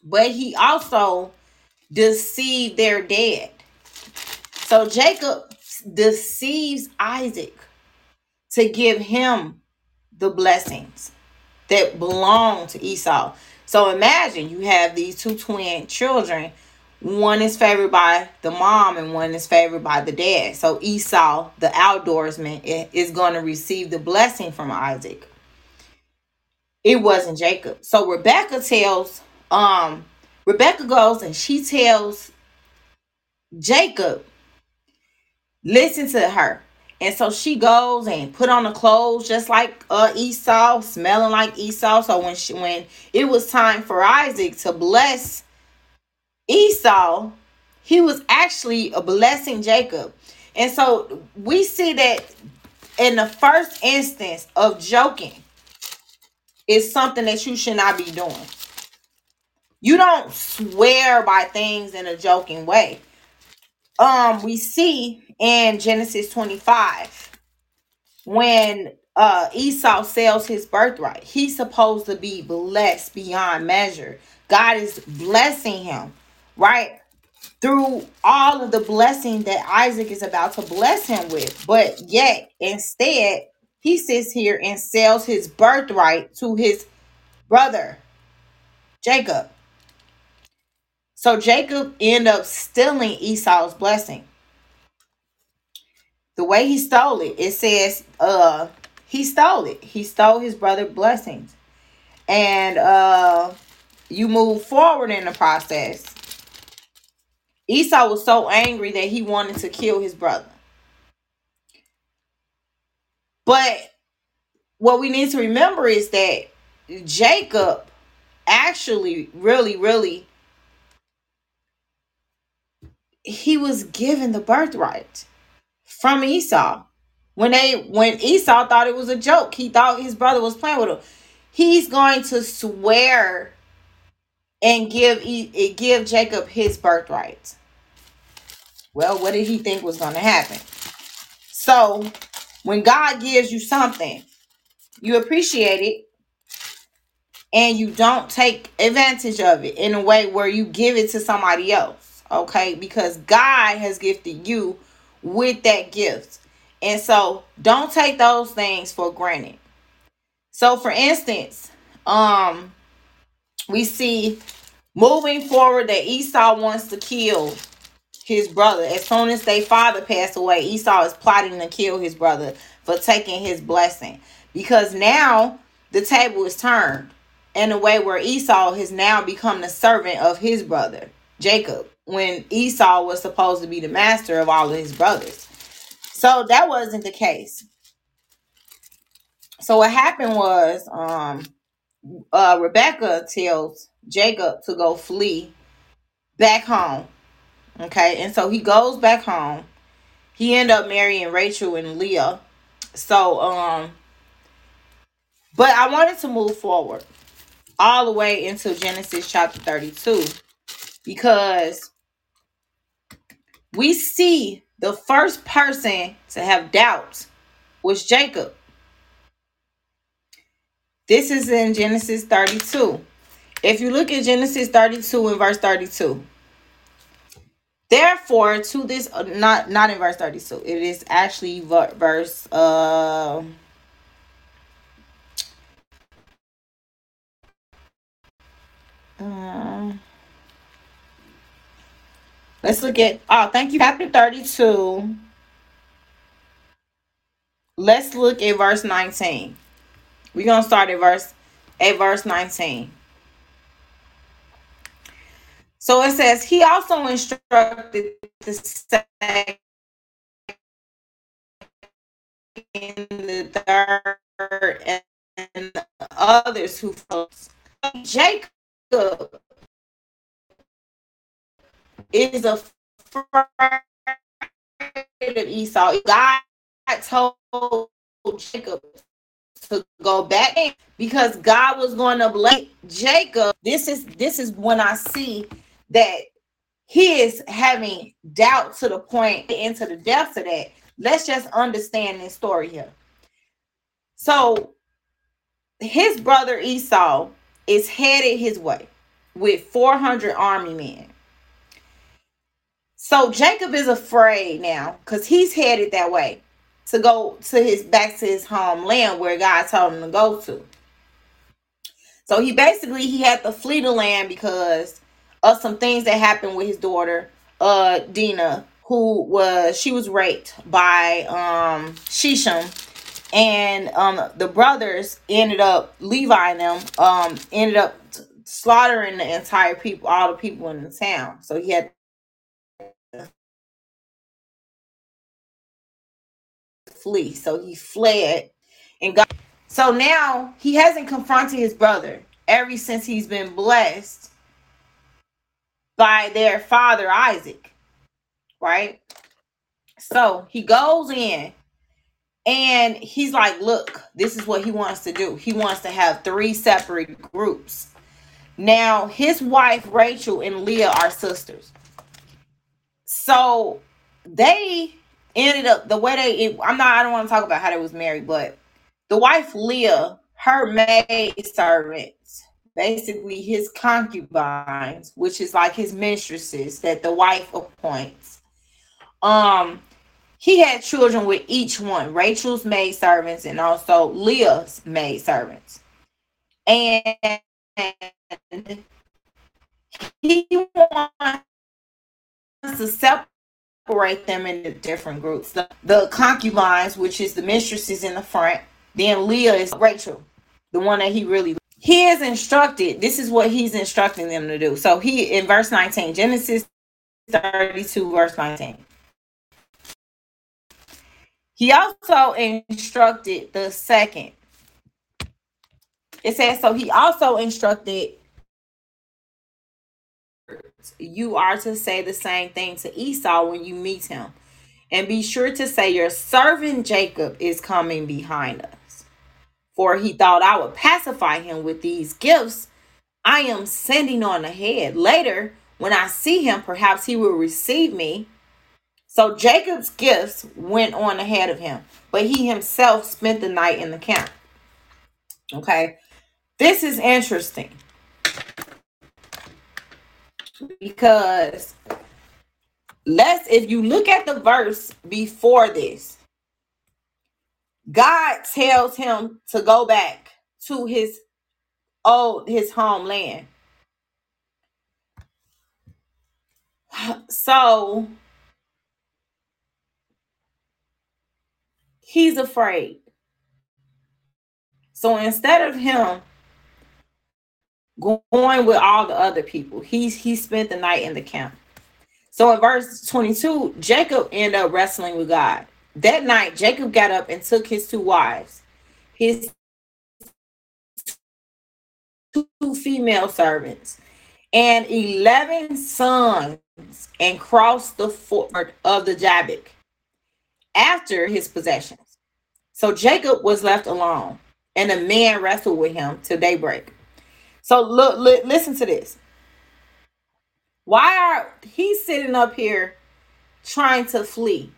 but he also deceived their dad. So Jacob deceives Isaac to give him the blessings that belong to Esau. So imagine you have these two twin children. One is favored by the mom and one is favored by the dad. So Esau, the outdoorsman, is going to receive the blessing from Isaac. It wasn't Jacob. So Rebecca tells, um, Rebecca goes and she tells Jacob, listen to her. And so she goes and put on the clothes just like uh Esau, smelling like Esau. So when she when it was time for Isaac to bless Esau, he was actually a blessing Jacob. And so we see that in the first instance of joking is something that you should not be doing. You don't swear by things in a joking way. Um, we see in Genesis 25 when uh Esau sells his birthright, he's supposed to be blessed beyond measure. God is blessing him, right? Through all of the blessing that Isaac is about to bless him with. But yet, instead, he sits here and sells his birthright to his brother, Jacob. So Jacob end up stealing Esau's blessing. The way he stole it, it says uh he stole it. He stole his brother blessings. And uh you move forward in the process. Esau was so angry that he wanted to kill his brother. But what we need to remember is that Jacob actually really really he was given the birthright from Esau. When they when Esau thought it was a joke, he thought his brother was playing with him. He's going to swear and give give Jacob his birthright. Well, what did he think was going to happen? So, when God gives you something, you appreciate it, and you don't take advantage of it in a way where you give it to somebody else. Okay, because God has gifted you with that gift. And so don't take those things for granted. So for instance, um we see moving forward that Esau wants to kill his brother. As soon as their father passed away, Esau is plotting to kill his brother for taking his blessing. Because now the table is turned in a way where Esau has now become the servant of his brother, Jacob, when Esau was supposed to be the master of all of his brothers. So that wasn't the case. So what happened was um uh Rebecca tells Jacob to go flee back home. Okay, and so he goes back home. He end up marrying Rachel and Leah. So um but I wanted to move forward all the way into Genesis chapter 32 because we see the first person to have doubts was Jacob. This is in Genesis 32. If you look at Genesis 32 and verse 32, therefore to this uh, not not in verse 32. It is actually verse uh um, let's look at oh thank you chapter 32 let's look at verse 19 we're gonna start at verse at verse 19 so it says he also instructed the second the third and the others who followed jacob is a afraid of esau god told jacob to go back because God was going to bless Jacob. This is this is when I see that he is having doubt to the point into the depths of that. Let's just understand this story here. So his brother Esau is headed his way with 400 army men. So Jacob is afraid now because he's headed that way to go to his back to his homeland where God told him to go to. So he basically he had to flee the land because of some things that happened with his daughter, uh Dinah, who was she was raped by um Shisham and um the brothers ended up Levi and them um ended up slaughtering the entire people all the people in the town. So he had flee. So he fled and got so now he hasn't confronted his brother ever since he's been blessed by their father Isaac. Right? So he goes in and he's like, Look, this is what he wants to do. He wants to have three separate groups. Now, his wife Rachel and Leah are sisters. So they ended up the way they I'm not I don't want to talk about how they was married, but the wife Leah, her maid servants, basically his concubines, which is like his mistresses that the wife appoints. Um, he had children with each one, Rachel's maid servants and also Leah's maid servants. And he wants to separate them into different groups. The, the concubines, which is the mistresses in the front, then Leah is Rachel, the one that he really he is instructed. This is what he's instructing them to do. So he in verse 19, Genesis 32, verse 19. He also instructed the second. It says, so he also instructed you are to say the same thing to Esau when you meet him. And be sure to say, Your servant Jacob is coming behind us. For he thought I would pacify him with these gifts I am sending on ahead. Later, when I see him, perhaps he will receive me. So Jacob's gifts went on ahead of him, but he himself spent the night in the camp. Okay. This is interesting because let's if you look at the verse before this, God tells him to go back to his old his homeland. So he's afraid. So instead of him going with all the other people, he's he spent the night in the camp. So in verse 22, Jacob ended up wrestling with God. That night, Jacob got up and took his two wives, his two female servants, and 11 sons, and crossed the ford of the Jabbok after his possessions. So Jacob was left alone, and the man wrestled with him till daybreak. So look, look listen to this. Why are he sitting up here trying to flee?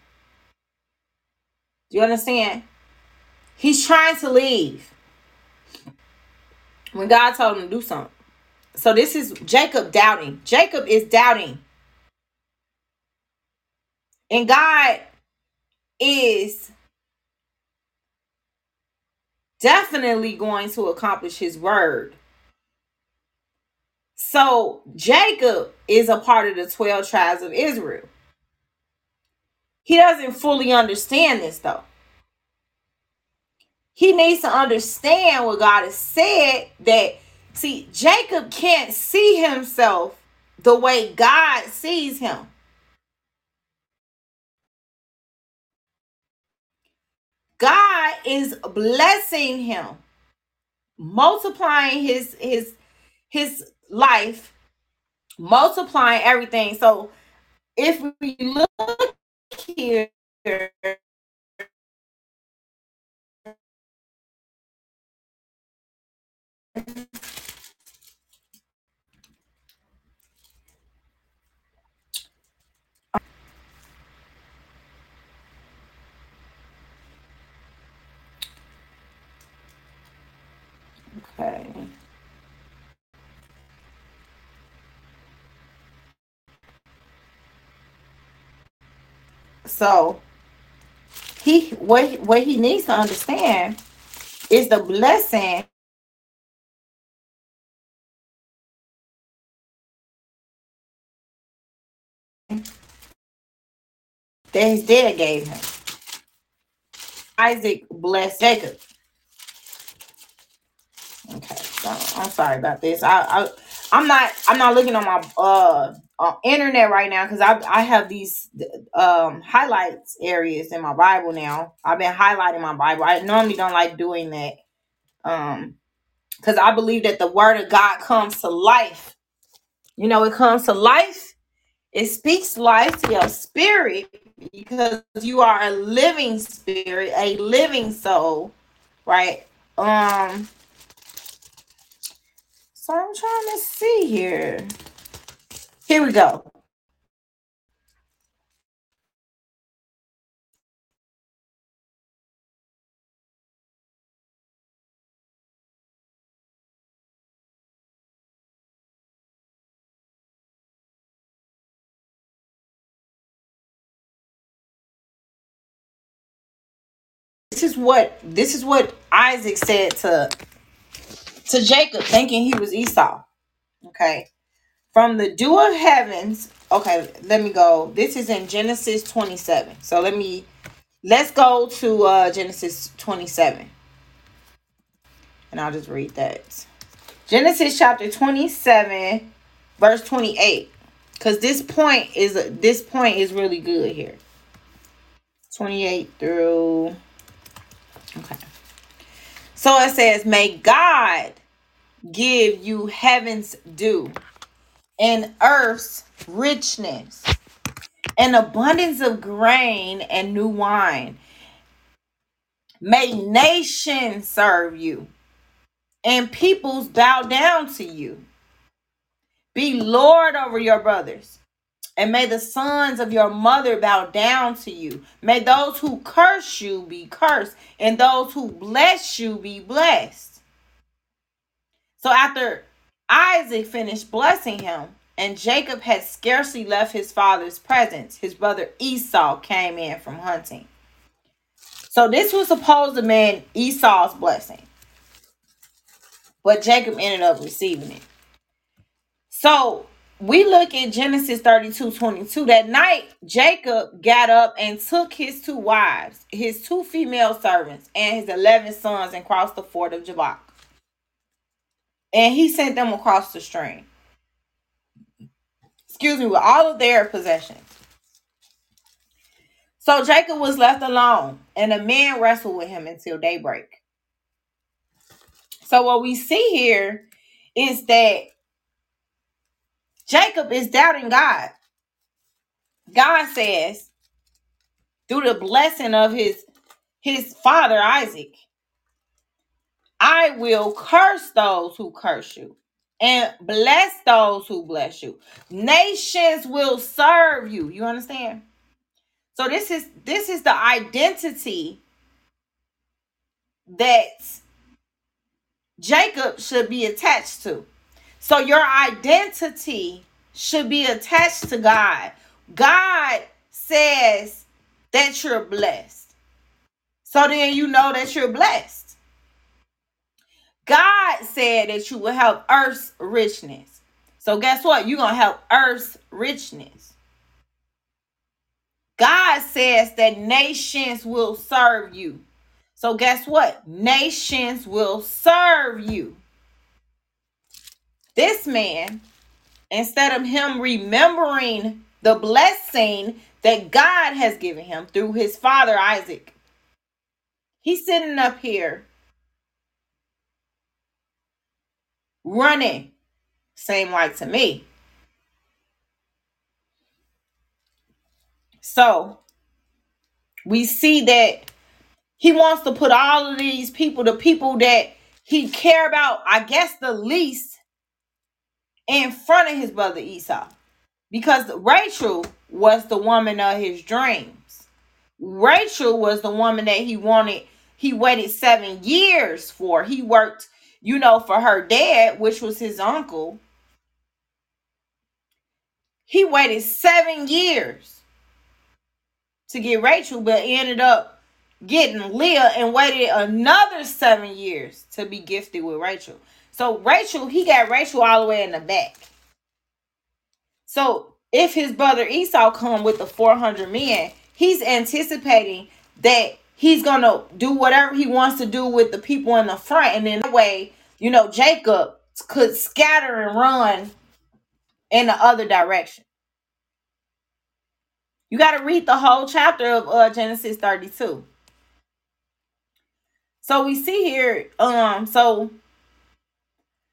Do you understand? He's trying to leave when God told him to do something. So this is Jacob doubting. Jacob is doubting. And God is definitely going to accomplish his word. So Jacob is a part of the 12 tribes of Israel. He doesn't fully understand this though. He needs to understand what God has said that see Jacob can't see himself the way God sees him. God is blessing him, multiplying his his his life, multiplying everything. So if we look here Okay. So he what what he needs to understand is the blessing that his dad gave him. Isaac blessed Jacob. Okay, so I'm sorry about this. I, I I'm not I'm not looking on my uh, uh internet right now because I I have these um highlights areas in my Bible now. I've been highlighting my Bible. I normally don't like doing that. Um because I believe that the word of God comes to life. You know, it comes to life. It speaks life to your spirit because you are a living spirit, a living soul, right? Um so I'm trying to see here. Here we go. This is what this is what Isaac said to to Jacob, thinking he was Esau. Okay. From the dew of heavens. Okay, let me go. This is in Genesis 27. So let me let's go to uh Genesis 27. And I'll just read that. Genesis chapter 27, verse 28. Because this point is this point is really good here. 28 through okay. So it says, May God give you heaven's dew and earth's richness, an abundance of grain and new wine. May nations serve you, and peoples bow down to you. Be Lord over your brothers, and may the sons of your mother bow down to you. May those who curse you be cursed, and those who bless you be blessed. So after Isaac finished blessing him, and Jacob had scarcely left his father's presence, his brother Esau came in from hunting. So this was supposed to mean Esau's blessing. But Jacob ended up receiving it. So we look at Genesis 32 22. That night, Jacob got up and took his two wives, his two female servants, and his 11 sons and crossed the ford of Jabbok. And he sent them across the stream. Excuse me, with all of their possessions. So Jacob was left alone, and the men wrestled with him until daybreak. So what we see here is that Jacob is doubting God. God says, through the blessing of his his father Isaac, I will curse those who curse you and bless those who bless you. Nations will serve you. You understand? So this is this is the identity that Jacob should be attached to. So your identity should be attached to God. God says that you're blessed. So then you know that you're blessed. God said that you will help earth's richness. So guess what? You're going to help earth's richness. God says that nations will serve you. So guess what? Nations will serve you. This man, instead of him remembering the blessing that God has given him through his father Isaac, he's sitting up here running, same like to me. So we see that he wants to put all of these people, the people that he care about, I guess the least, in front of his brother Esau. Because Rachel was the woman of his dreams. Rachel was the woman that he wanted, he waited seven years for. He worked, you know, for her dad, which was his uncle. He waited seven years to get Rachel, but ended up getting Leah and waited another seven years to be gifted with Rachel. So Rachel, he got Rachel all the way in the back. So if his brother Esau come with the 400 men, he's anticipating that he's going to do whatever he wants to do with the people in the front. And then that way, you know, Jacob could scatter and run in the other direction. You got to read the whole chapter of uh, Genesis 32. So we see here, um, so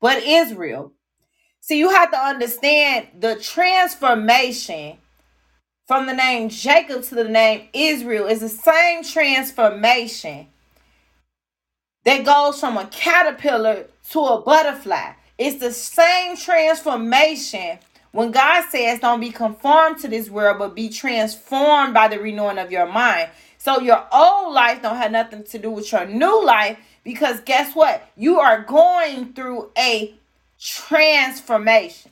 but Israel. See, you have to understand the transformation from the name Jacob to the name Israel is the same transformation that goes from a caterpillar to a butterfly. It's the same transformation when God says, Don't be conformed to this world, but be transformed by the renewing of your mind. So your old life don't have nothing to do with your new life because guess what? You are going through a transformation.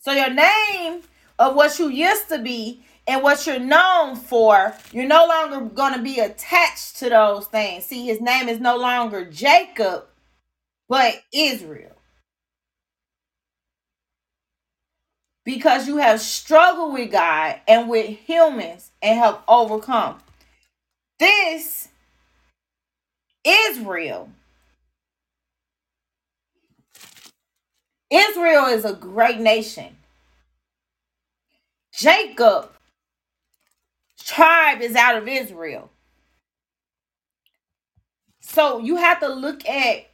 So your name of what you used to be and what you're known for, you're no longer going to be attached to those things. See, his name is no longer Jacob, but Israel. Because you have struggled with God and with humans and have overcome. This Israel. Israel is a great nation. Jacob tribe is out of Israel. So you have to look at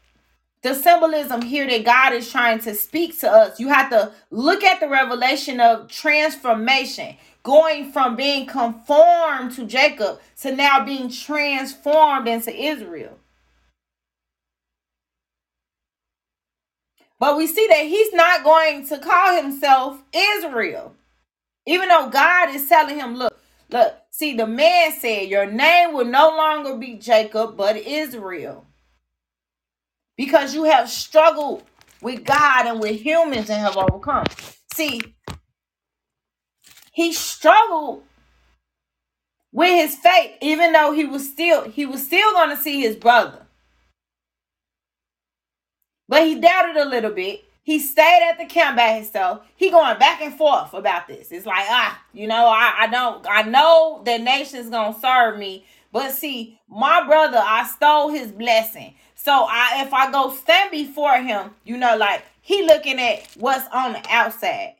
the symbolism here that God is trying to speak to us. You have to look at the revelation of transformation, going from being conformed to Jacob to now being transformed into Israel. But we see that he's not going to call himself Israel. Even though God is telling him, look, look, see, the man said, Your name will no longer be Jacob, but Israel. Because you have struggled with God and with humans and have overcome. See, he struggled with his faith, even though he was still he was still going to see his brother. But he doubted a little bit. He stayed at the camp by himself. He going back and forth about this. It's like, ah, you know, I, I don't I know the nation's gonna serve me. But see, my brother, I stole his blessing. So I if I go stand before him, you know, like he looking at what's on the outside.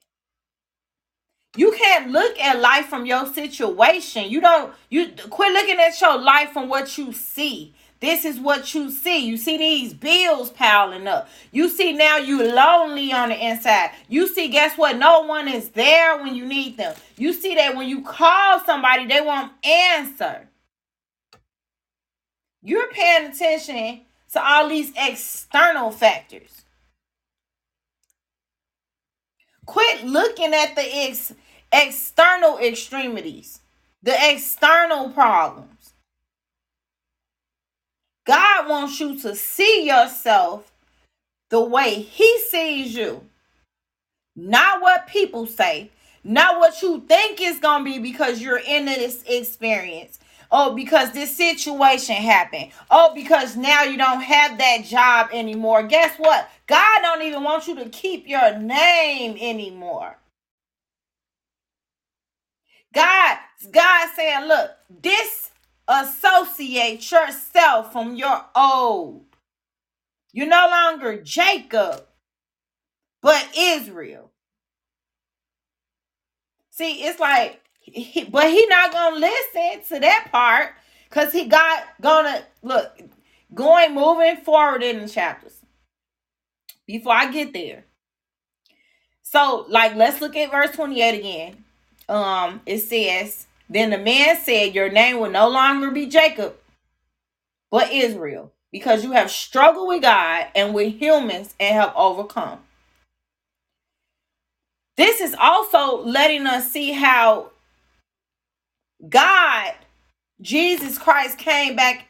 You can't look at life from your situation. You don't you quit looking at your life from what you see. This is what you see. You see these bills piling up. You see now you lonely on the inside. You see, guess what? No one is there when you need them. You see that when you call somebody, they won't answer. You're paying attention to all these external factors. Quit looking at the ex- external extremities, the external problems. God wants you to see yourself the way He sees you, not what people say, not what you think it's going to be because you're in this experience. Oh, because this situation happened. Oh, because now you don't have that job anymore. Guess what? God don't even want you to keep your name anymore. God, God saying, look, this associate yourself from your old. You're no longer Jacob, but Israel. See, it's like, he, but he not gonna listen to that part because he got gonna look going moving forward in the chapters. Before I get there, so like let's look at verse 28 again. Um, it says, Then the man said, Your name will no longer be Jacob, but Israel, because you have struggled with God and with humans and have overcome. This is also letting us see how God, Jesus Christ, came back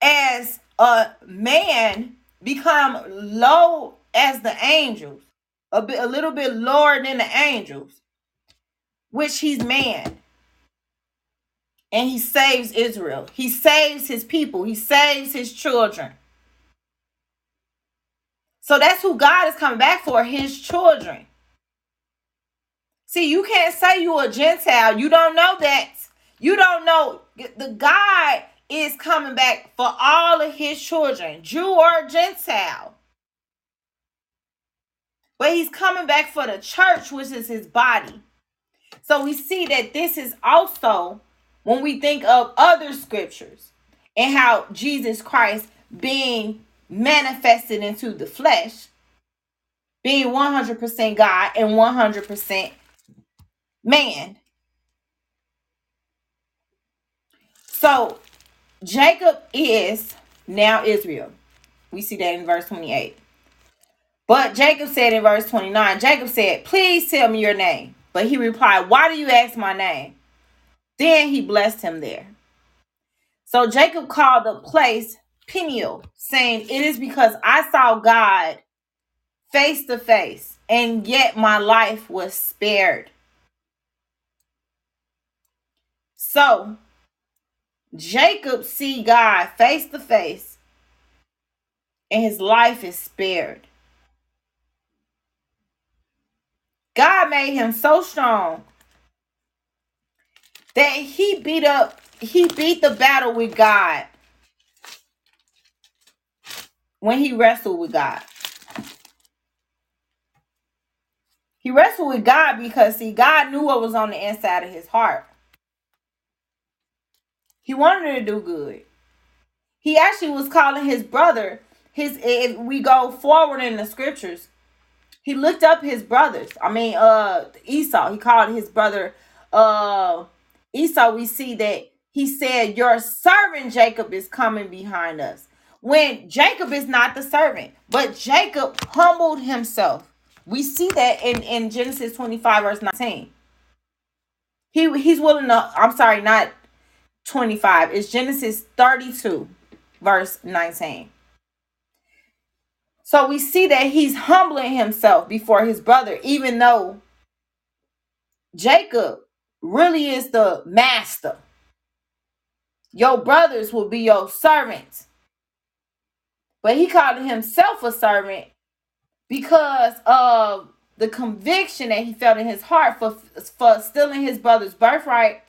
as a man, become low as the angels, a bit, a little bit lower than the angels, which he's man. And he saves Israel. He saves his people. He saves his children. So that's who God is coming back for, his children. See, you can't say you a Gentile. You don't know that. You don't know the God is coming back for all of his children, Jew or Gentile. But he's coming back for the church, which is his body. So we see that this is also when we think of other scriptures and how Jesus Christ being manifested into the flesh, being 100% God and 100% man. So Jacob is now Israel. We see that in verse 28. But Jacob said in verse 29, Jacob said, Please tell me your name. But he replied, Why do you ask my name? Then he blessed him there. So Jacob called the place Peniel, saying, It is because I saw God face to face, and yet my life was spared. So Jacob see God face to face, and his life is spared. God made him so strong that he beat up, he beat the battle with God when he wrestled with God. He wrestled with God because, see, God knew what was on the inside of his heart. He wanted to do good. He actually was calling his brother his if we go forward in the scriptures, he looked up his brothers. I mean, uh Esau. He called his brother uh Esau. We see that he said, Your servant Jacob is coming behind us. When Jacob is not the servant, but Jacob humbled himself. We see that in, in Genesis 25, verse 19. He he's willing to, I'm sorry, not 25. It's Genesis 32, verse 19. So we see that he's humbling himself before his brother, even though Jacob really is the master. Your brothers will be your servants. But he called himself a servant because of the conviction that he felt in his heart for, for stealing his brother's birthright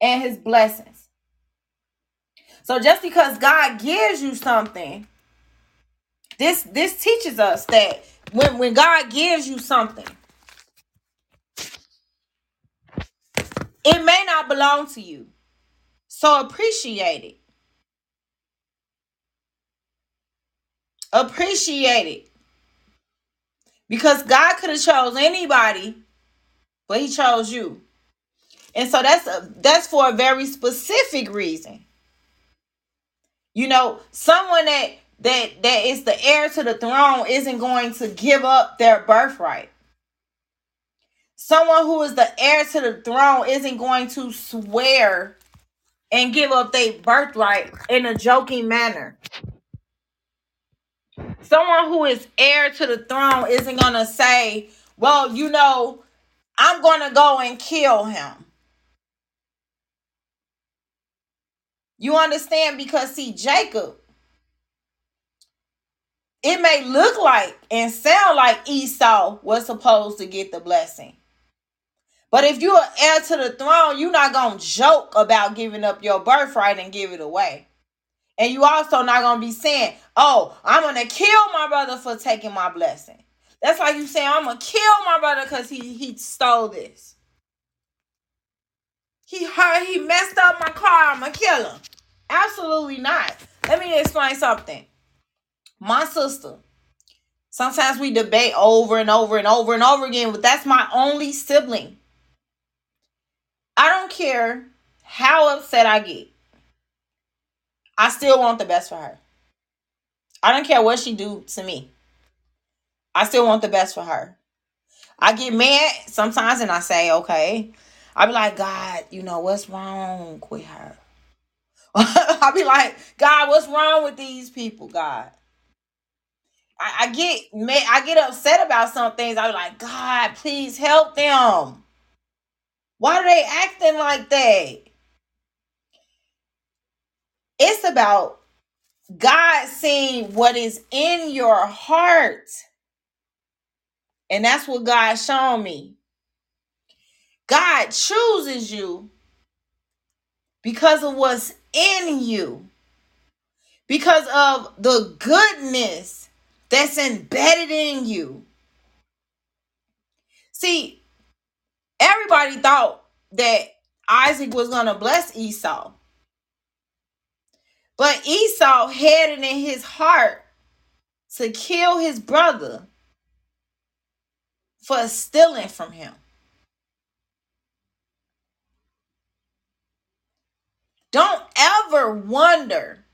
and his blessings. So just because God gives you something, this this teaches us that when, when God gives you something, it may not belong to you. So appreciate it. Appreciate it. Because God could have chose anybody, but he chose you. And so that's a, that's for a very specific reason. You know, someone that that that is the heir to the throne isn't going to give up their birthright. Someone who is the heir to the throne isn't going to swear and give up their birthright in a joking manner. Someone who is heir to the throne isn't going to say, Well, you know, I'm going to go and kill him. You understand? Because, see, Jacob, it may look like and sound like Esau was supposed to get the blessing. But if you're heir to the throne, you're not to joke about giving up your birthright and give it away. And you also not to be saying, oh, I'm to kill my brother for taking my blessing. That's like you saying, I'm to kill my brother because he, he stole this. He hurt, he messed up my car, I'm to kill him. Absolutely not. Let me explain something. My sister, sometimes we debate over and over and over and over again, but that's my only sibling. I don't care how upset I get. I still want the best for her. I don't care what she do to me. I still want the best for her. I get mad sometimes and I say, okay. I be like, God, you know, what's wrong with her? I'll be like, God, what's wrong with these people, God? I, I get mad, I get upset about some things. I be like, God, please help them. Why are they acting like that? It's about God seeing what is in your heart. And that's what God showed me. God chooses you because of what's in you, because of the goodness that's embedded in you. See, everybody thought that Isaac was going to bless Esau. But Esau had it in his heart to kill his brother for stealing from him. Don't ever wonder.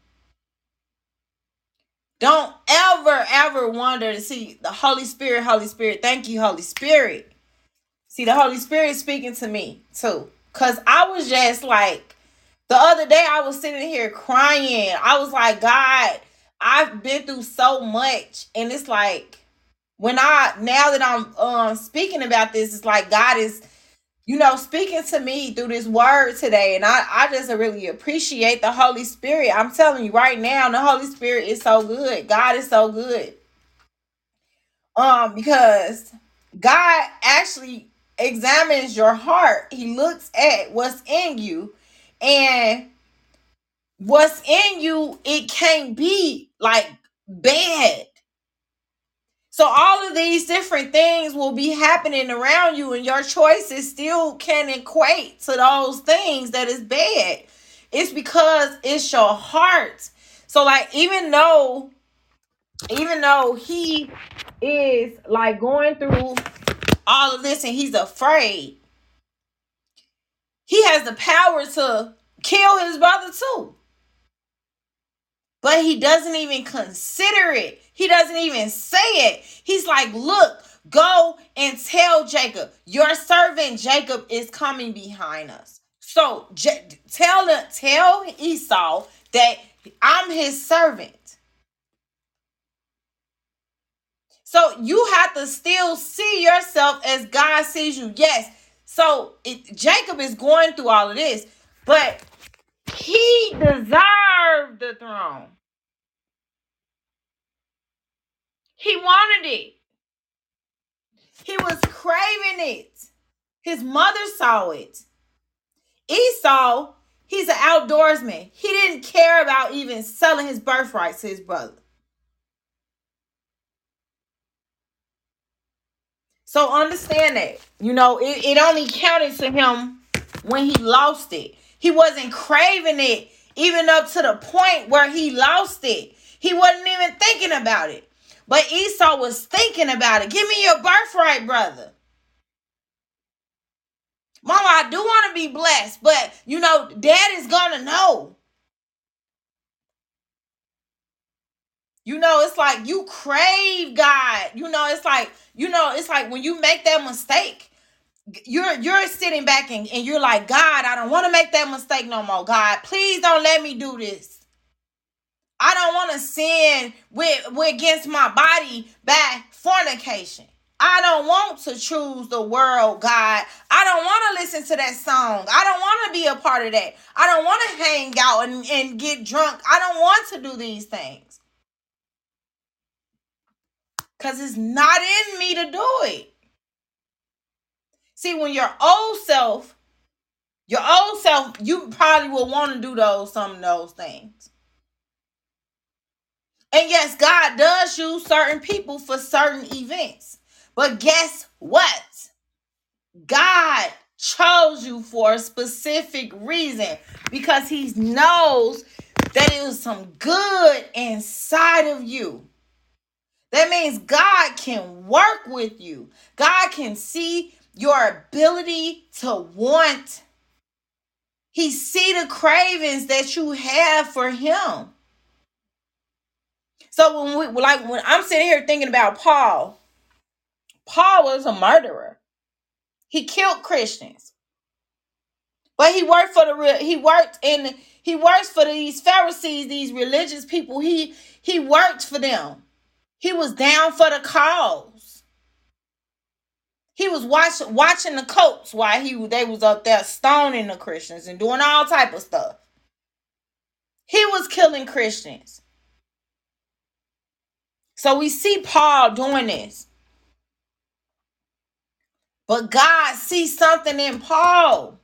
Don't ever, ever wonder to see the Holy Spirit, Holy Spirit. Thank you, Holy Spirit See, the Holy Spirit speaking to me too. Cause I was just like the other day I was sitting here crying. I was like, God, I've been through so much. And it's like when I now that I'm um speaking about this, it's like God is, you know, speaking to me through this word today. And I, I just really appreciate the Holy Spirit. I'm telling you right now, the Holy Spirit is so good. God is so good. Um, because God actually examines your heart. He looks at what's in you. And what's in you, it can't be like bad. So all of these different things will be happening around you, and your choices still can equate to those things that is bad. It's because it's your heart. So, like, even though even though he is like going through all of this and he's afraid, he has the power to kill his brother too. But he doesn't even consider it. He doesn't even say it. He's like, look, go and tell Jacob, your servant Jacob is coming behind us. So J- tell tell Esau that I'm his servant. So you have to still see yourself as God sees you. Yes. So it, Jacob is going through all of this, but he deserved the throne. He wanted it. He was craving it. His mother saw it. Esau, he's an outdoorsman. He didn't care about even selling his birthright to his brother. So understand that. You know, it, it only counted to him when he lost it. He wasn't craving it even up to the point where he lost it. He wasn't even thinking about it. But Esau was thinking about it. Give me your birthright, brother. Mama, I do want to be blessed, but you know, dad is gonna know. You know, it's like you crave God. You know, it's like, you know, it's like when you make that mistake, you're you're sitting back and, and you're like, God, I don't want to make that mistake no more. God, please don't let me do this. I don't want to sin with, with against my body by fornication. I don't want to choose the world, God. I don't want to listen to that song. I don't want to be a part of that. I don't want to hang out and, and get drunk. I don't want to do these things. Because it's not in me to do it. See, when your old self, your old self, you probably will want to do those some of those things. And yes, God does use certain people for certain events. But guess what? God chose you for a specific reason because he knows that it was some good inside of you. That means God can work with you. God can see your ability to want. He see the cravings that you have for him. So when we like when I'm sitting here thinking about Paul, Paul was a murderer. He killed Christians. But he worked for the he worked in he works for these Pharisees, these religious people. He he worked for them. He was down for the cause. He was watching watching the coats while he they was up there stoning the Christians and doing all type of stuff. He was killing Christians. So we see Paul doing this. But God sees something in Paul.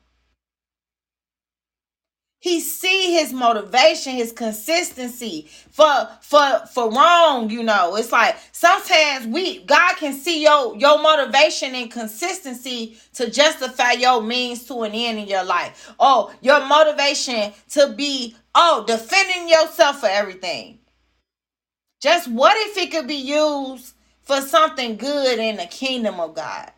He see his motivation, his consistency for for for wrong, you know. It's like sometimes we God can see your your motivation and consistency to justify your means to an end in your life. Oh, your motivation to be oh defending yourself for everything. Just what if it could be used for something good in the kingdom of God?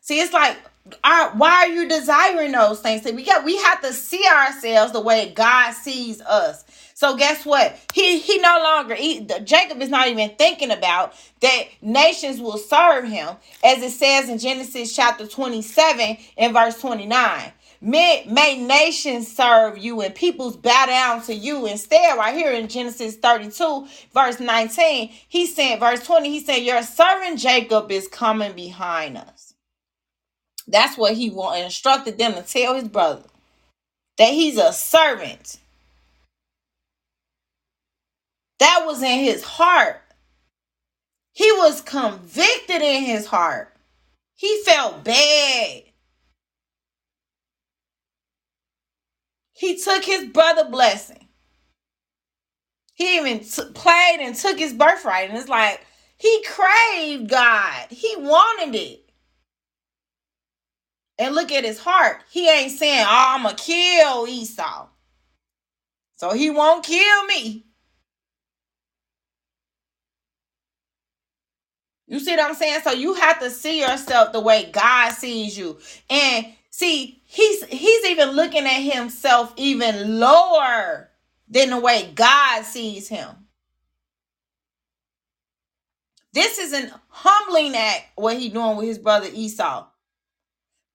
See, it's like, our, why are you desiring those things? See, we got we have to see ourselves the way God sees us. So guess what? He he no longer he, Jacob is not even thinking about that nations will serve him, as it says in Genesis chapter 27 and verse 29. May, may nations serve you and peoples bow down to you. Instead, right here in Genesis 32, verse 19, he said, verse 20, he said, Your servant Jacob is coming behind us. That's what he want instructed them to tell his brother that he's a servant. That was in his heart. He was convicted in his heart. He felt bad. He took his brother blessing. He even t- played and took his birthright. And it's like he craved God. He wanted it. And look at his heart. He ain't saying, oh, I'm going to kill Esau. So he won't kill me. You see what I'm saying? So you have to see yourself the way God sees you. And see, he's he's even looking at himself even lower than the way God sees him. This is an humbling act what he doing with his brother Esau.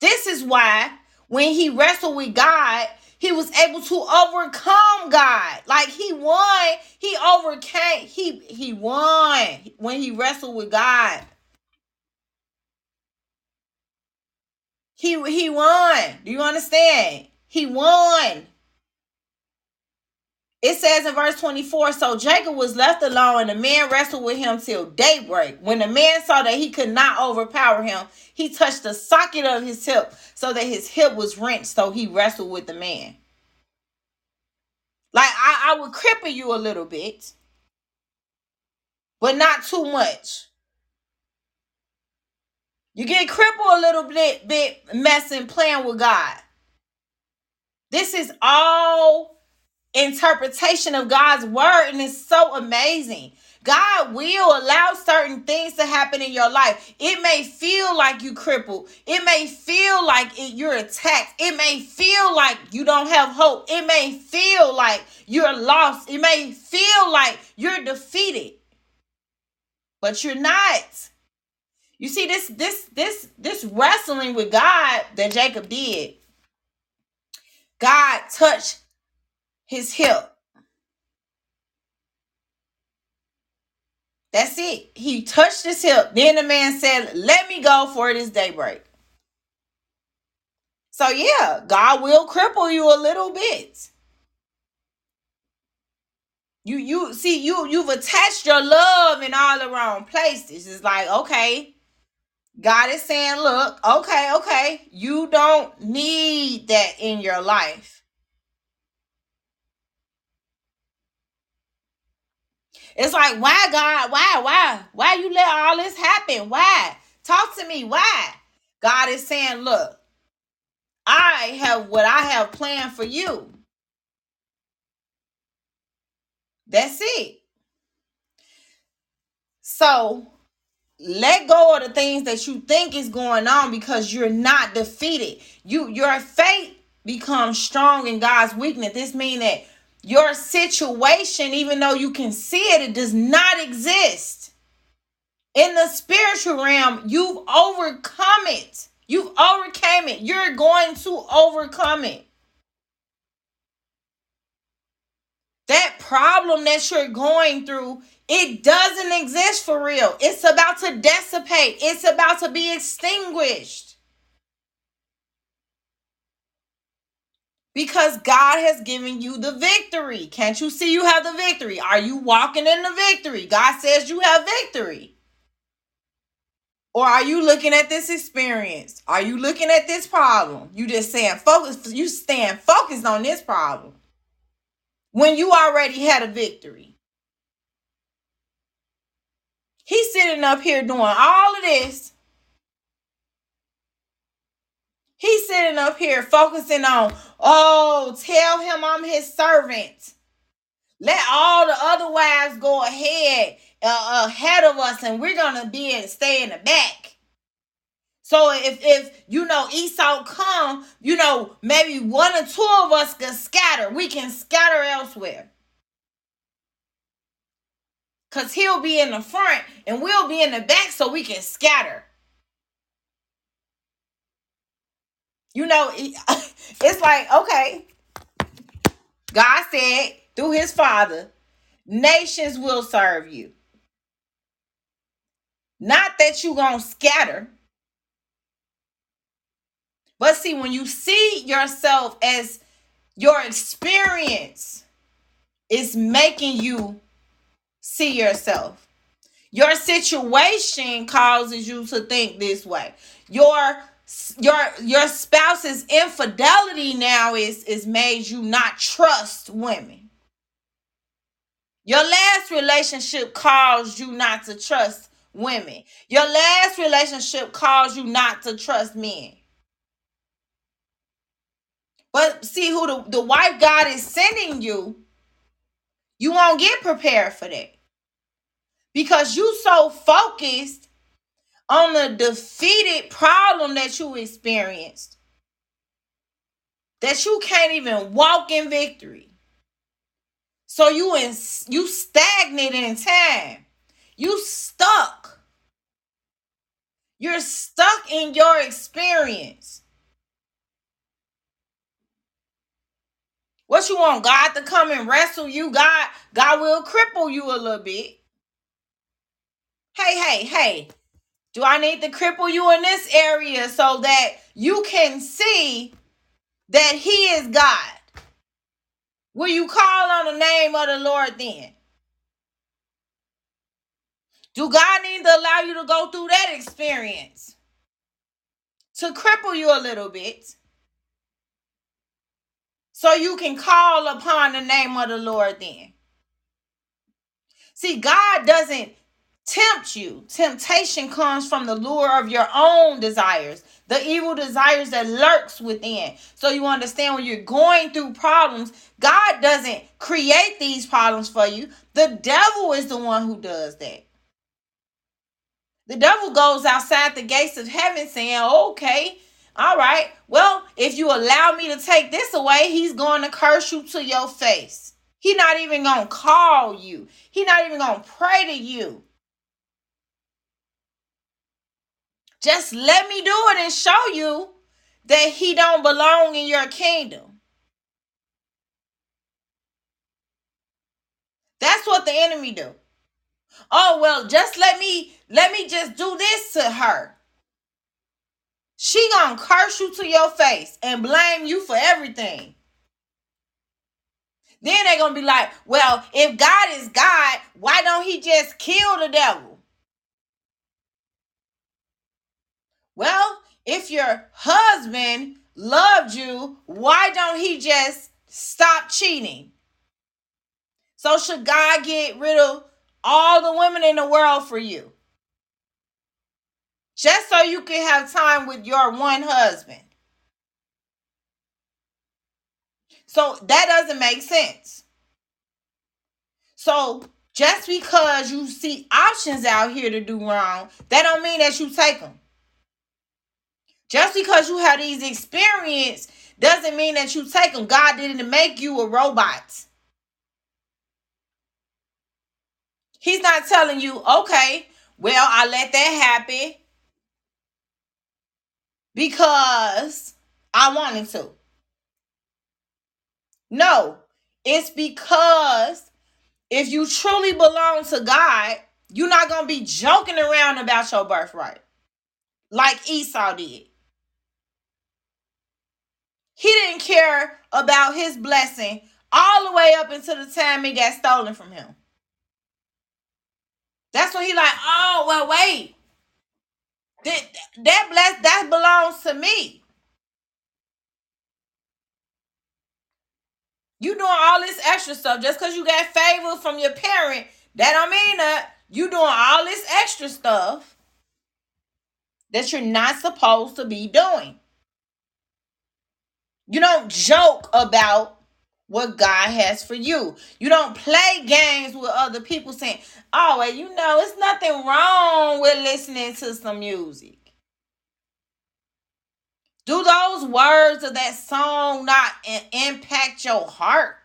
This is why when he wrestled with God, he was able to overcome God. Like he won, he overcame, he he won when he wrestled with God. He he won. Do you understand? He won. It says in verse 24 So Jacob was left alone, and the man wrestled with him till daybreak. When the man saw that he could not overpower him, he touched the socket of his hip so that his hip was wrenched. So he wrestled with the man. Like I, I would cripple you a little bit, but not too much. You get crippled a little bit, bit messing, playing with God. This is all interpretation of God's word, and it's so amazing. God will allow certain things to happen in your life. It may feel like you crippled. It may feel like it, you're attacked. It may feel like you don't have hope. It may feel like you're lost. It may feel like you're defeated. But you're not. You see this this this this wrestling with God that Jacob did. God touched his hip. That's it. He touched his hip. Then the man said, Let me go for it is daybreak. So yeah, God will cripple you a little bit. You you see you you've attached your love in all the wrong places. It's like, okay, God is saying, look, okay, okay, you don't need that in your life. It's like, why, God? Why, why? Why you let all this happen? Why? Talk to me. Why? God is saying, look, I have what I have planned for you. That's it. So let go of the things that you think is going on because you're not defeated. You your faith becomes strong in God's weakness. This means that your situation, even though you can see it, it does not exist. In the spiritual realm, you've overcome it. You've overcame it. You're going to overcome it. That problem that you're going through, it doesn't exist for real. It's about to dissipate. It's about to be extinguished. Because God has given you the victory. Can't you see you have the victory? Are you walking in the victory? God says you have victory. Or are you looking at this experience? Are you looking at this problem? You just saying focus, you stand focused on this problem. When you already had a victory. He's sitting up here doing all of this He's sitting up here focusing on, oh, tell him I'm his servant. Let all the other wives go ahead, uh, ahead of us, and we're gonna be and stay in the back. So if if you know Esau come, you know maybe one or two of us can scatter. We can scatter elsewhere. Cause he'll be in the front and we'll be in the back, so we can scatter. You know, it's like, okay, God said through his father, nations will serve you. Not that you going to scatter. But see, when you see yourself as your experience is making you see yourself. Your situation causes you to think this way. Your your your spouse's infidelity now is is made you not trust women. Your last relationship caused you not to trust women. Your last relationship caused you not to trust men. But see who the, the wife God is sending you You won't get prepared for that. Because you so focused on the defeated problem that you experienced that you can't even walk in victory. So you in you stagnant in time. You stuck. You're stuck in your experience. What you want God to come and wrestle you? God God will cripple you a little bit. Hey, hey, hey. Do I need to cripple you in this area so that you can see that he is God? Will you call on the name of the Lord then? Do God need to allow you to go through that experience to cripple you a little bit so you can call upon the name of the Lord then? See, God doesn't tempt you. Temptation comes from the lure of your own desires, the evil desires that lurks within. So you understand when you're going through problems, God doesn't create these problems for you. The devil is the one who does that. The devil goes outside the gates of heaven saying, okay, all right, well, if you allow me to take this away, he's going to curse you to your face. He's not even going to call you. He's not even going to pray to you. Just let me do it and show you that he don't belong in your kingdom. That's what the enemy do. Oh, well, just let me let me just do this to her. She gonna curse you to your face and blame you for everything. Then they gonna be like, well, if God is God, why don't he just kill the devil? Well, if your husband loved you, why don't he just stop cheating? So should God get rid of all the women in the world for you? Just so you can have time with your one husband. So that doesn't make sense. So just because you see options out here to do wrong, that don't mean that you take them. Just because you have these experience doesn't mean that you take them. God didn't make you a robot. He's not telling you, okay, well, I let that happen because I wanted to. No, it's because if you truly belong to God, you're not going to be joking around about your birthright like Esau did. He didn't care about his blessing all the way up until the time it got stolen from him. That's when he like, oh well, wait. That that bless that belongs to me. You doing all this extra stuff just because you got favor from your parent. That don't mean that you doing all this extra stuff that you're not supposed to be doing. You don't joke about what God has for you. You don't play games with other people saying, oh, well, you know, it's nothing wrong with listening to some music. Do those words of that song not impact your heart?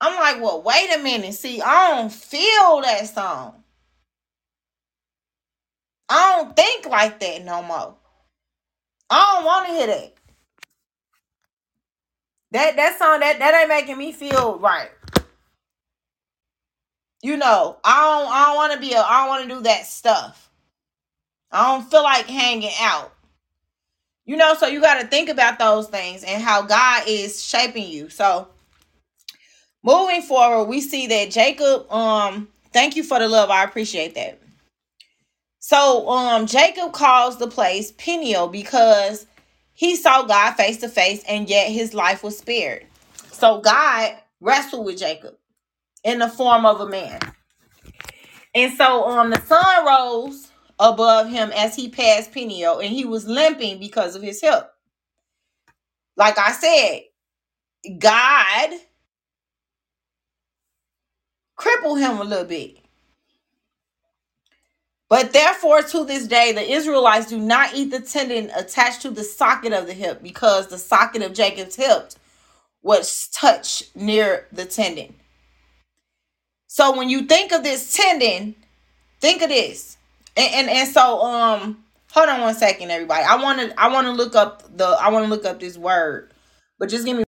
I'm like, well, wait a minute. See, I don't feel that song. I don't think like that no more. I don't want to hear that. That that song that that ain't making me feel right. You know, I don't I don't want to be a I don't want to do that stuff. I don't feel like hanging out. You know, so you got to think about those things and how God is shaping you. So, moving forward, we see that Jacob um thank you for the love. I appreciate that. So, um Jacob calls the place Peniel because he saw God face to face and yet his life was spared. So, God wrestled with Jacob in the form of a man. And so um the sun rose above him as he passed Peniel and he was limping because of his hip. Like I said, God crippled him a little bit. But therefore, to this day, the Israelites do not eat the tendon attached to the socket of the hip because the socket of Jacob's hip was touched near the tendon. So when you think of this tendon, think of this. And and, and so um hold on one second, everybody. I wanna I wanna look up the I wanna look up this word. But just give me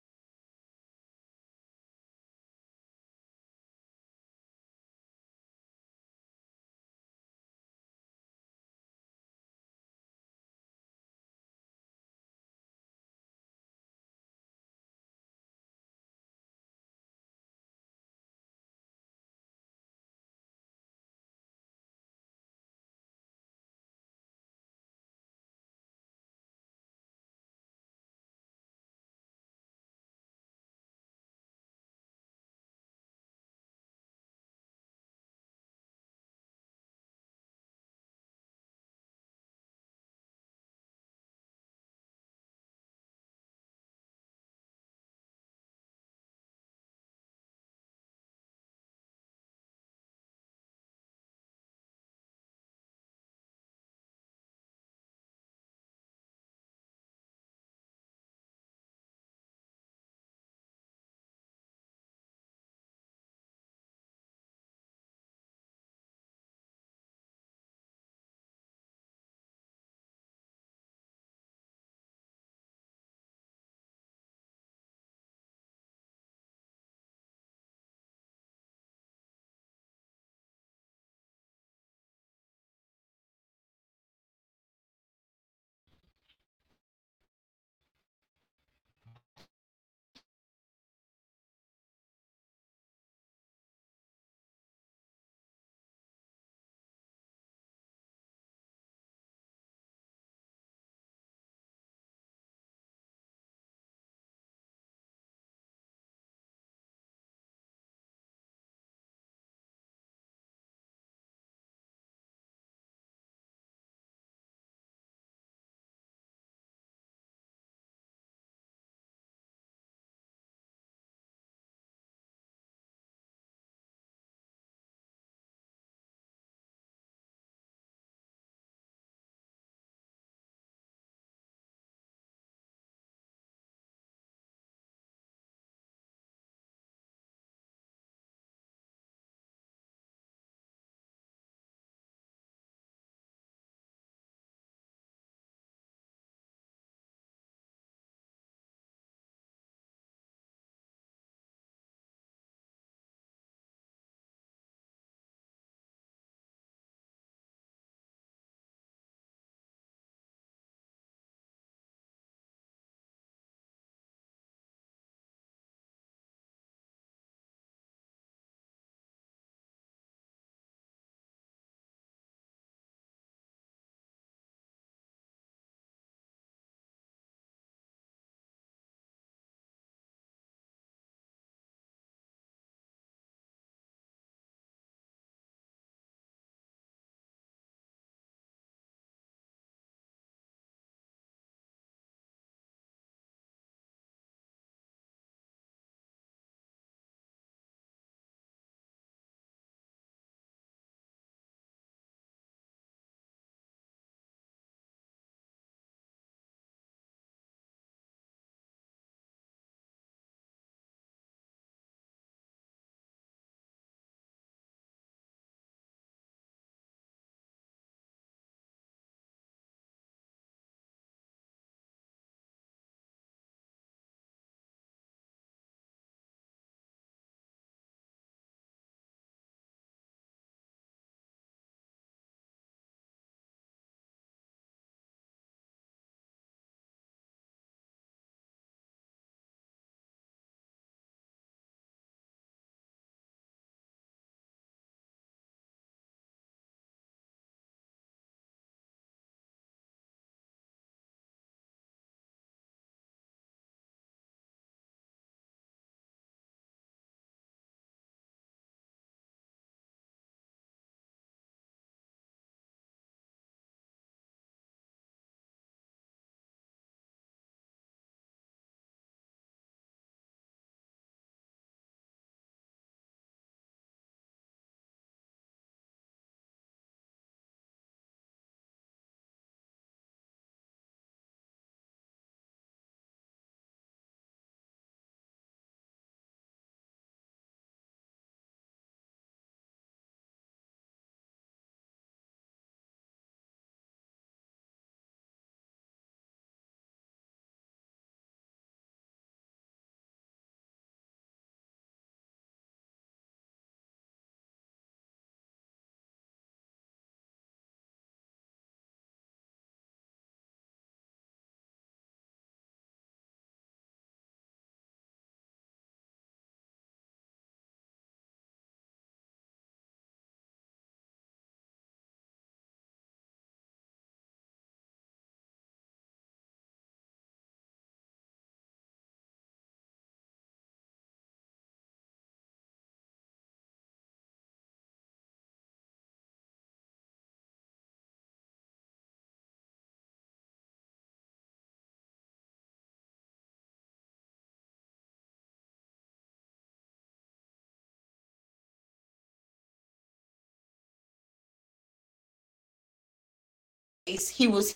he was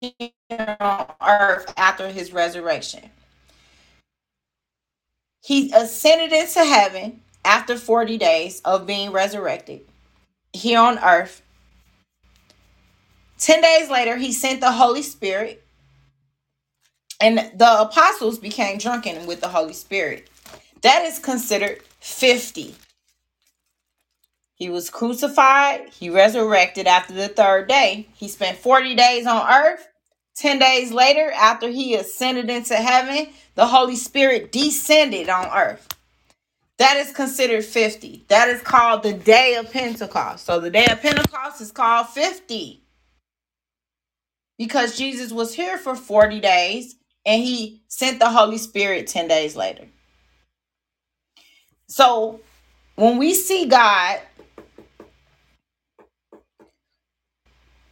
here on earth after his resurrection. He ascended into heaven after 40 days of being resurrected here on earth. 10 days later, he sent the Holy Spirit, and the apostles became drunken with the Holy Spirit. That is considered 50. He was crucified, he resurrected after the third day. He spent 40 days on earth. 10 days later, after he ascended into heaven, the Holy Spirit descended on earth. That is considered 50. That is called the day of Pentecost. So the day of Pentecost is called 50 because Jesus was here for 40 days and he sent the Holy Spirit 10 days later. So when we see God,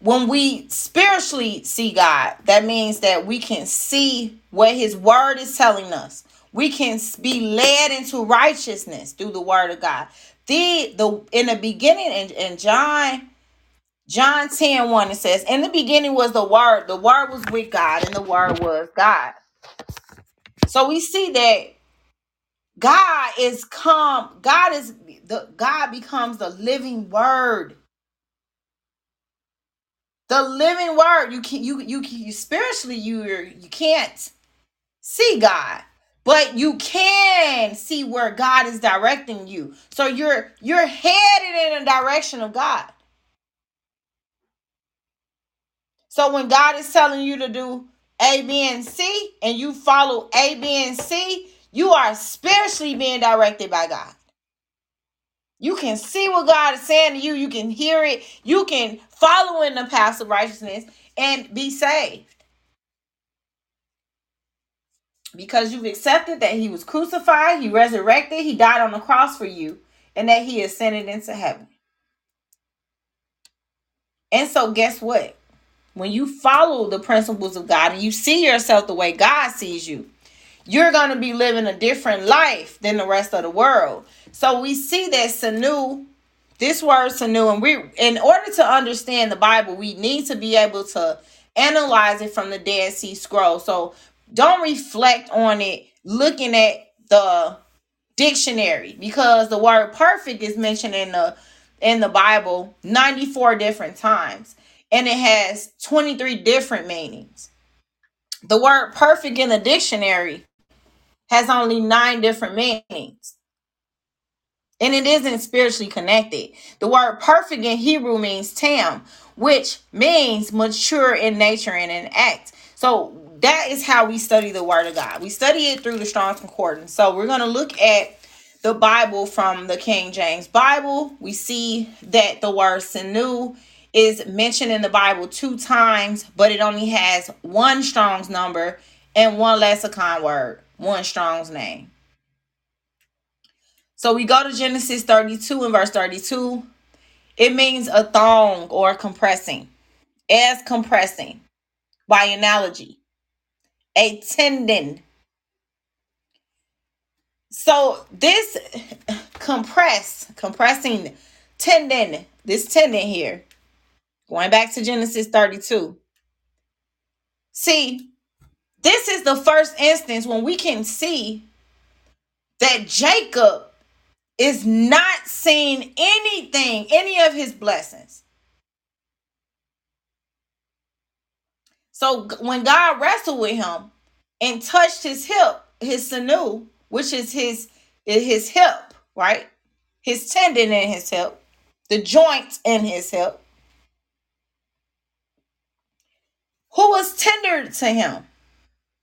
when we spiritually see God, that means that we can see what his word is telling us. We can be led into righteousness through the word of God. The the in the beginning in, in John John 10 1 it says, In the beginning was the word, the word was with God, and the word was God. So we see that God is come, God is the God becomes the living word. The living word. You can you you, you spiritually you you can't see God, but you can see where God is directing you. So you're you're headed in a direction of God. So when God is telling you to do A, B, and C, and you follow A, B, and C, you are spiritually being directed by God. You can see what God is saying to you. You can hear it. You can follow in the path of righteousness and be saved. Because you've accepted that He was crucified, He resurrected, He died on the cross for you, and that He ascended into heaven. And so, guess what? When you follow the principles of God and you see yourself the way God sees you, you're going to be living a different life than the rest of the world. So we see that Sanu, this word Sanu, and we in order to understand the Bible, we need to be able to analyze it from the Dead Sea Scroll. So don't reflect on it looking at the dictionary because the word perfect is mentioned in the in the Bible 94 different times and it has 23 different meanings. The word perfect in the dictionary has only nine different meanings. And it isn't spiritually connected. The word perfect in Hebrew means tam, which means mature in nature and in act. So that is how we study the word of God. We study it through the Strong's Concordance. So we're going to look at the Bible from the King James Bible. We see that the word sinew is mentioned in the Bible two times, but it only has one Strong's number and one lexicon word, one Strong's name. So we go to Genesis 32 and verse 32. It means a thong or compressing, as compressing by analogy, a tendon. So this compress, compressing tendon, this tendon here, going back to Genesis 32. See, this is the first instance when we can see that Jacob is not seeing anything, any of his blessings. So when God wrestled with him and touched his hip, his sinew, which is his his hip, right? His tendon in his hip, the joint in his hip. Who was tender to him?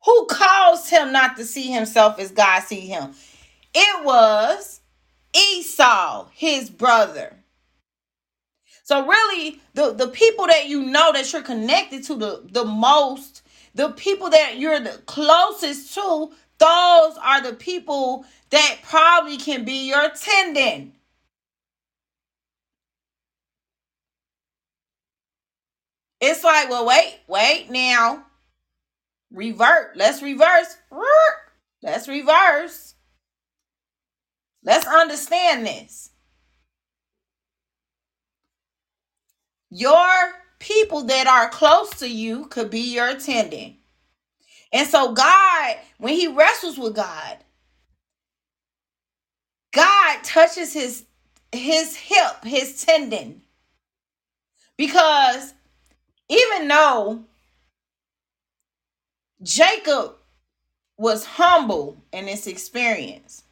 Who caused him not to see himself as God see him? It was Esau, his brother. So really, the, the people that you know that you're connected to the, the most, the people that you're the closest to, those are the people that probably can be your tendon. It's like, well, wait, wait now. Revert. Let's reverse. Let's reverse. Let's understand this. Your people that are close to you could be your attendant. And so God, when he wrestles with God, God touches his his hip, his tendon. Because even though Jacob was humble in this experience,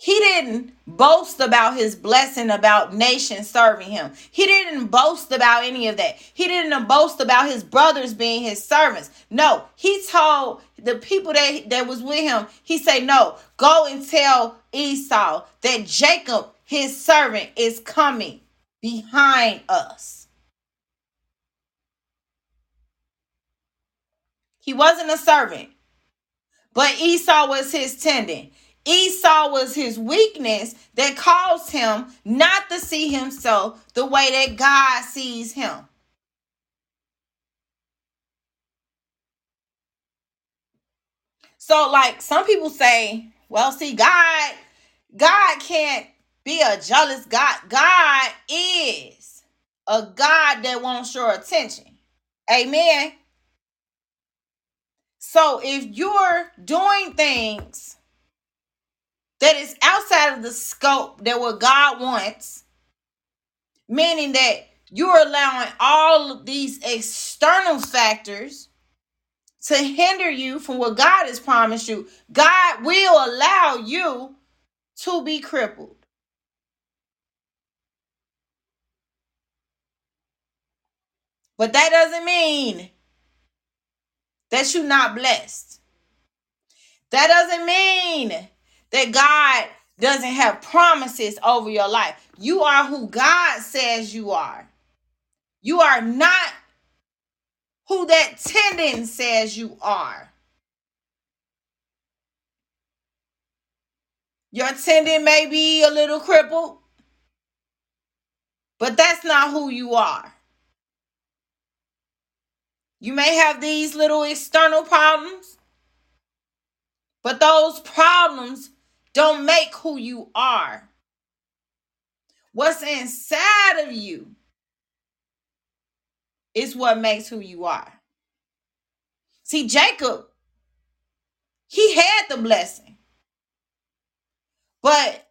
he didn't boast about his blessing about nations serving him. He didn't boast about any of that. He didn't boast about his brothers being his servants. No, he told the people that, that was with him, he said, No, go and tell Esau that Jacob, his servant, is coming behind us. He wasn't a servant, but Esau was his tendon. Esau was his weakness that caused him not to see himself the way that God sees him. So, like some people say, well, see, God, God can't be a jealous God. God is a God that wants your attention. Amen. So if you're doing things that is outside of the scope that what God wants, meaning that you're allowing all of these external factors to hinder you from what God has promised you, God will allow you to be crippled. But that doesn't mean that you're not blessed. That doesn't mean that God doesn't have promises over your life. You are who God says you are. You are not who that tendon says you are. Your tendon may be a little crippled, but that's not who you are. You may have these little external problems, but those problems don't make who you are. What's inside of you is what makes who you are. See, Jacob, he had the blessing, but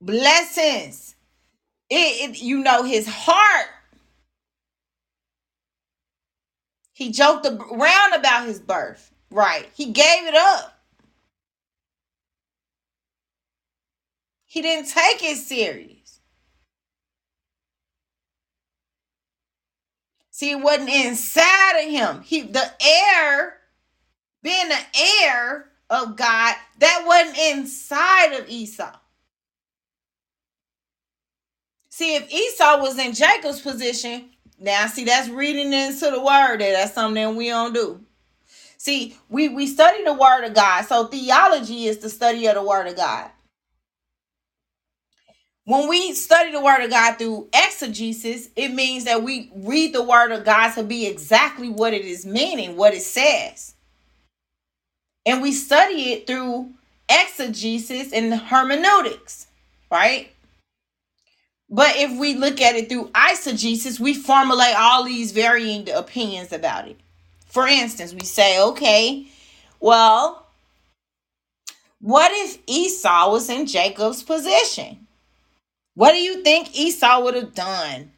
blessings, it, it you know, his heart He joked around about his birth. Right. He gave it up. He didn't take it serious. See, it wasn't inside of him. He the heir, being the heir of God, that wasn't inside of Esau. See, if Esau was in Jacob's position, now, see, that's reading into the word. That that's something that we don't do. See, we we study the word of God. So theology is the study of the word of God. When we study the word of God through exegesis, it means that we read the word of God to be exactly what it is meaning, what it says. And we study it through exegesis and hermeneutics, right? But if we look at it through eisegesis, we formulate all these varying opinions about it. For instance, we say, okay, well, what if Esau was in Jacob's position? What do you think Esau would have done?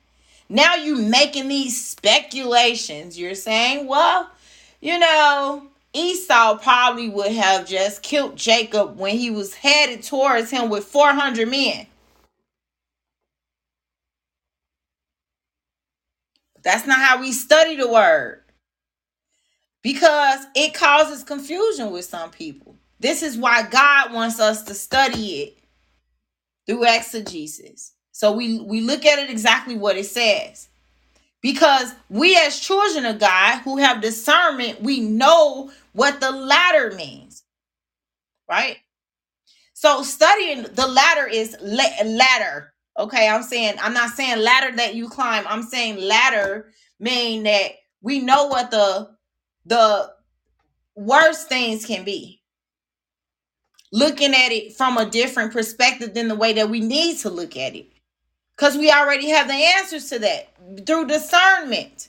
Now you're making these speculations. You're saying, well, you know, Esau probably would have just killed Jacob when he was headed towards him with 400 men. That's not how we study the word. Because it causes confusion with some people. This is why God wants us to study it through exegesis. So we we look at it exactly what it says. Because we as children of God who have discernment, we know what the latter means. Right? So studying the ladder is la- ladder Okay, I'm saying I'm not saying ladder that you climb. I'm saying ladder mean that we know what the the worst things can be. Looking at it from a different perspective than the way that we need to look at it. Because we already have the answers to that through discernment.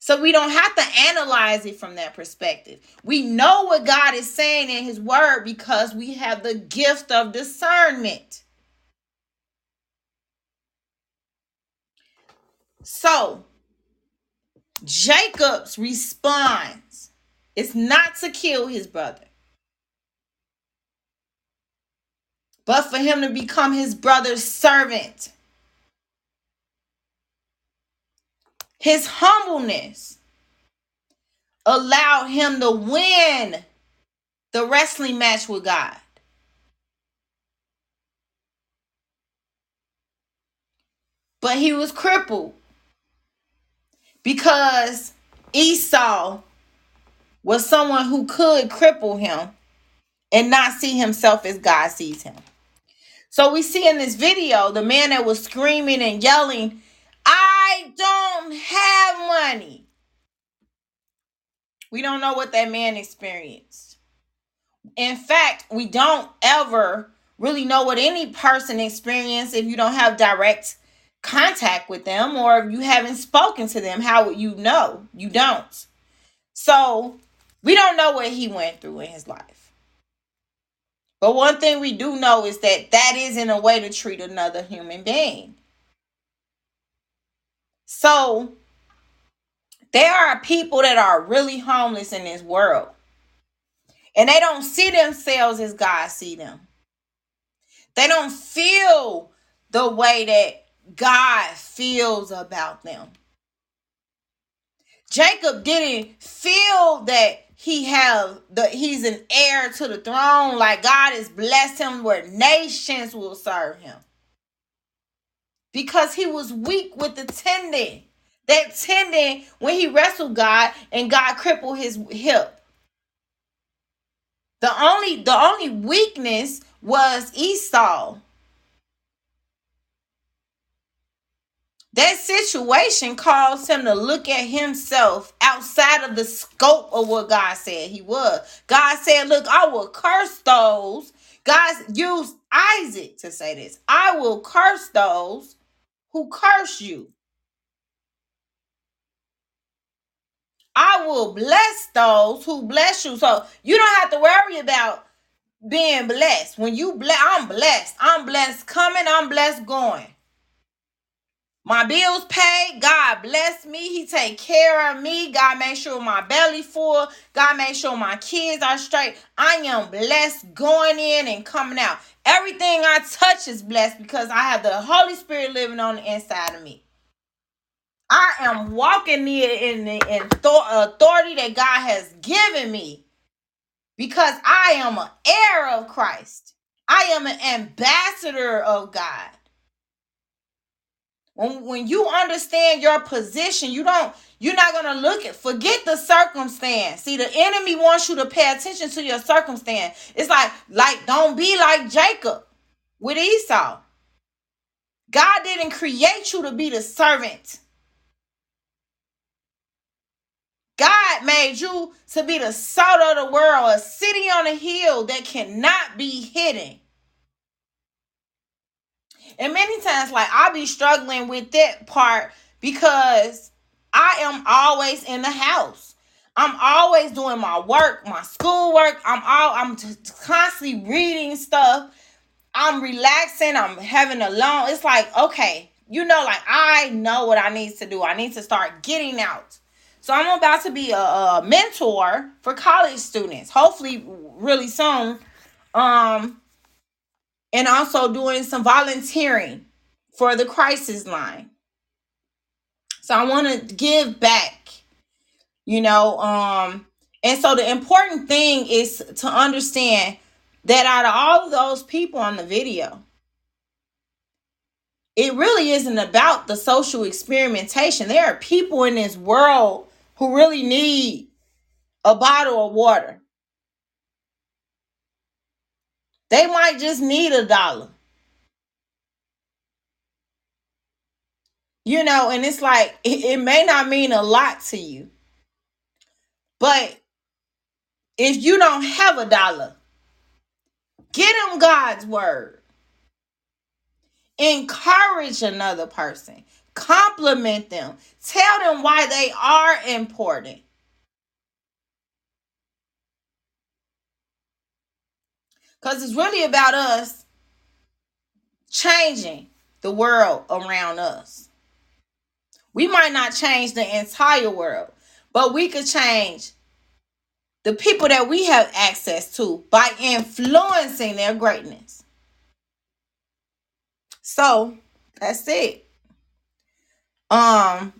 So we don't have to analyze it from that perspective. We know what God is saying in his word because we have the gift of discernment. So Jacob's response is not to kill his brother, but for him to become his brother's servant. His humbleness allowed him to win the wrestling match with God. But he was crippled because Esau was someone who could cripple him and not see himself as God sees him. So we see in this video the man that was screaming and yelling, I don't have money. We don't know what that man experienced. In fact, we don't ever really know what any person experienced if you don't have direct contact with them or if you haven't spoken to them. How would you know? You don't. So we don't know what he went through in his life. But one thing we do know is that that isn't a way to treat another human being. So there are people that are really homeless in this world. And they don't see themselves as God see them. They don't feel the way that God feels about them. Jacob didn't feel that he have the he's an heir to the throne like God has blessed him where nations will serve him. Because he was weak with the tendon. That tendon when he wrestled God and God crippled his hip. The only the only weakness was Esau. That situation caused him to look at himself outside of the scope of what God said he was. God said, Look, I will curse those. God used Isaac to say this I will curse those who curse you. I will bless those who bless you. So you don't have to worry about being blessed. When you bless, I'm blessed. I'm blessed coming, I'm blessed going. My bills paid. God bless me. He take care of me. God make sure my belly full. God make sure my kids are straight. I am blessed going in and coming out. Everything I touch is blessed because I have the Holy Spirit living on the inside of me. I am walking in the in authority that God has given me because I am an heir of Christ. I am an ambassador of God. When, when you understand your position, you don't you're not gonna look at forget the circumstance. See, the enemy wants you to pay attention to your circumstance. It's like, like, don't be like Jacob with Esau. God didn't create you to be the servant. God made you to be the salt of the world, a city on a hill that cannot be hidden. And many times, like I'll be struggling with that part because I am always in the house. I'm always doing my work, my schoolwork. I'm all I'm constantly reading stuff. I'm relaxing. I'm having a long. It's like okay, you know, like I know what I need to do. I need to start getting out. So I'm about to be a, a mentor for college students. Hopefully, really soon. Um, and also doing some volunteering for the crisis line. So I want to give back, you know, um and so the important thing is to understand that out of all of those people on the video, it really isn't about the social experimentation. There are people in this world who really need a bottle of water. They might just need a dollar. You know, and it's like it, it may not mean a lot to you. But if you don't have a dollar, get them God's word. Encourage another person. Compliment them. Tell them why they are important. Because it's really about us changing the world around us. We might not change the entire world, but we could change the people that we have access to by influencing their greatness. So that's it. Um,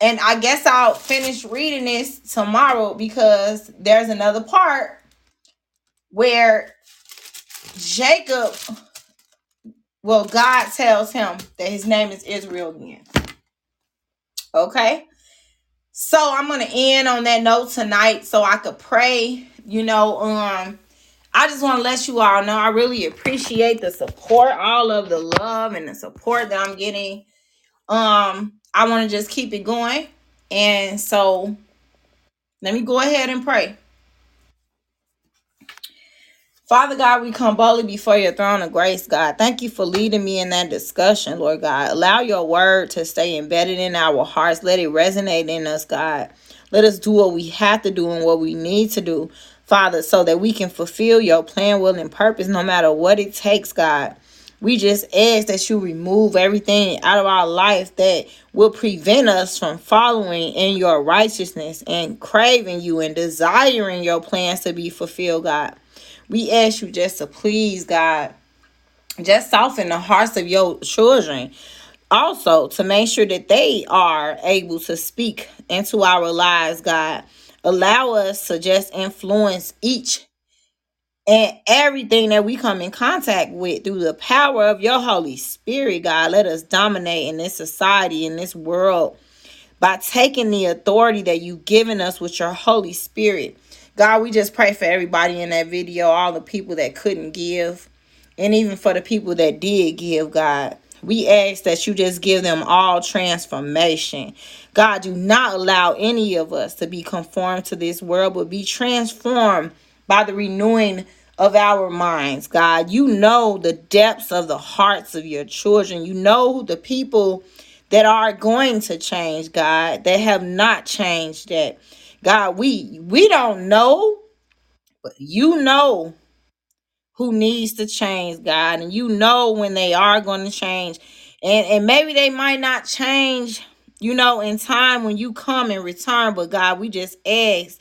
and I guess I'll finish reading this tomorrow because there's another part where Jacob, well, God tells him that his name is Israel again. Okay. So I'm gonna end on that note tonight so I could pray. You know, um, I just want to let you all know I really appreciate the support, all of the love and the support that I'm getting. Um, I want to just keep it going. And so let me go ahead and pray. Father God, we come boldly before your throne of grace, God. Thank you for leading me in that discussion, Lord God. Allow your word to stay embedded in our hearts. Let it resonate in us, God. Let us do what we have to do and what we need to do, Father, so that we can fulfill your plan, will, and purpose no matter what it takes, God. We just ask that you remove everything out of our life that will prevent us from following in your righteousness and craving you and desiring your plans to be fulfilled, God. We ask you just to please, God, just soften the hearts of your children. Also, to make sure that they are able to speak into our lives, God. Allow us to just influence each and everything that we come in contact with through the power of your Holy Spirit, God. Let us dominate in this society, in this world, by taking the authority that you've given us with your Holy Spirit. God, we just pray for everybody in that video, all the people that couldn't give, and even for the people that did give, God. We ask that you just give them all transformation. God, do not allow any of us to be conformed to this world, but be transformed by the renewing of our minds, God. You know the depths of the hearts of your children. You know the people that are going to change, God, that have not changed yet. God, we we don't know, but you know who needs to change, God, and you know when they are going to change. And and maybe they might not change, you know, in time when you come and return, but God, we just ask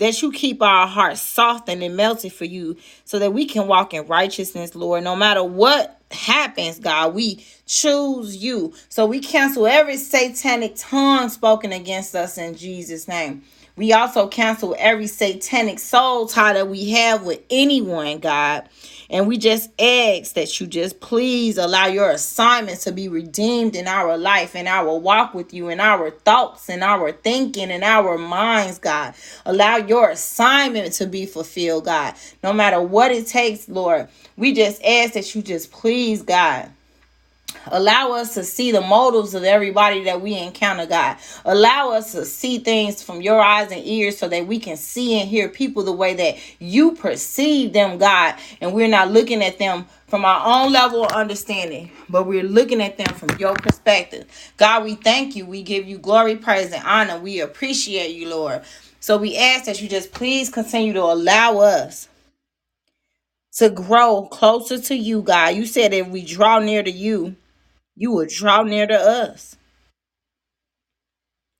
that you keep our hearts softened and melted for you so that we can walk in righteousness, Lord. No matter what happens, God, we choose you. So we cancel every satanic tongue spoken against us in Jesus' name. We also cancel every satanic soul tie that we have with anyone, God. And we just ask that you just please allow your assignments to be redeemed in our life, in our walk with you, in our thoughts, in our thinking, in our minds, God. Allow your assignment to be fulfilled, God. No matter what it takes, Lord. We just ask that you just please, God Allow us to see the motives of everybody that we encounter, God. Allow us to see things from your eyes and ears so that we can see and hear people the way that you perceive them, God. And we're not looking at them from our own level of understanding, but we're looking at them from your perspective. God, we thank you. We give you glory, praise, and honor. We appreciate you, Lord. So we ask that you just please continue to allow us to grow closer to you, God. You said if we draw near to you, you will draw near to us.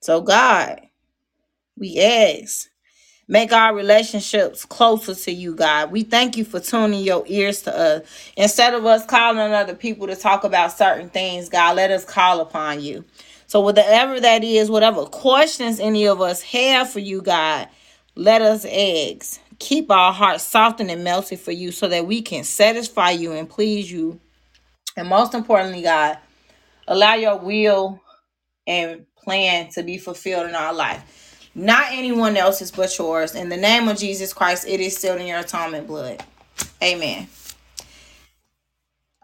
So, God, we ask, make our relationships closer to you, God. We thank you for tuning your ears to us. Instead of us calling on other people to talk about certain things, God, let us call upon you. So, whatever that is, whatever questions any of us have for you, God, let us ask. Keep our hearts softened and melted for you so that we can satisfy you and please you. And most importantly, God, allow your will and plan to be fulfilled in our life. Not anyone else's but yours. In the name of Jesus Christ, it is sealed in your atonement blood. Amen.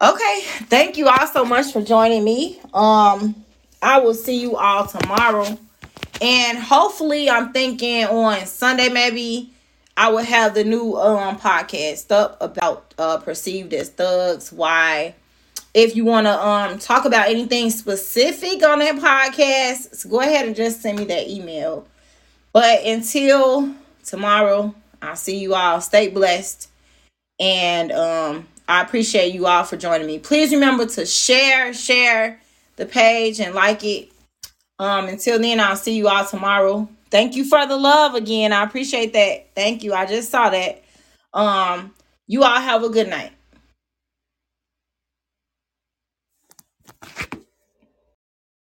Okay, thank you all so much for joining me. Um, I will see you all tomorrow. And hopefully, I'm thinking on Sunday, maybe I will have the new um podcast up about uh perceived as thugs, why If you want to um talk about anything specific on that podcast, so go ahead and just send me that email. But until tomorrow, I'll see you all. Stay blessed. And um I appreciate you all for joining me. Please remember to share, share the page and like it. Um, until then, I'll see you all tomorrow. Thank you for the love again. I appreciate that. Thank you. I just saw that. Um, you all have a good night.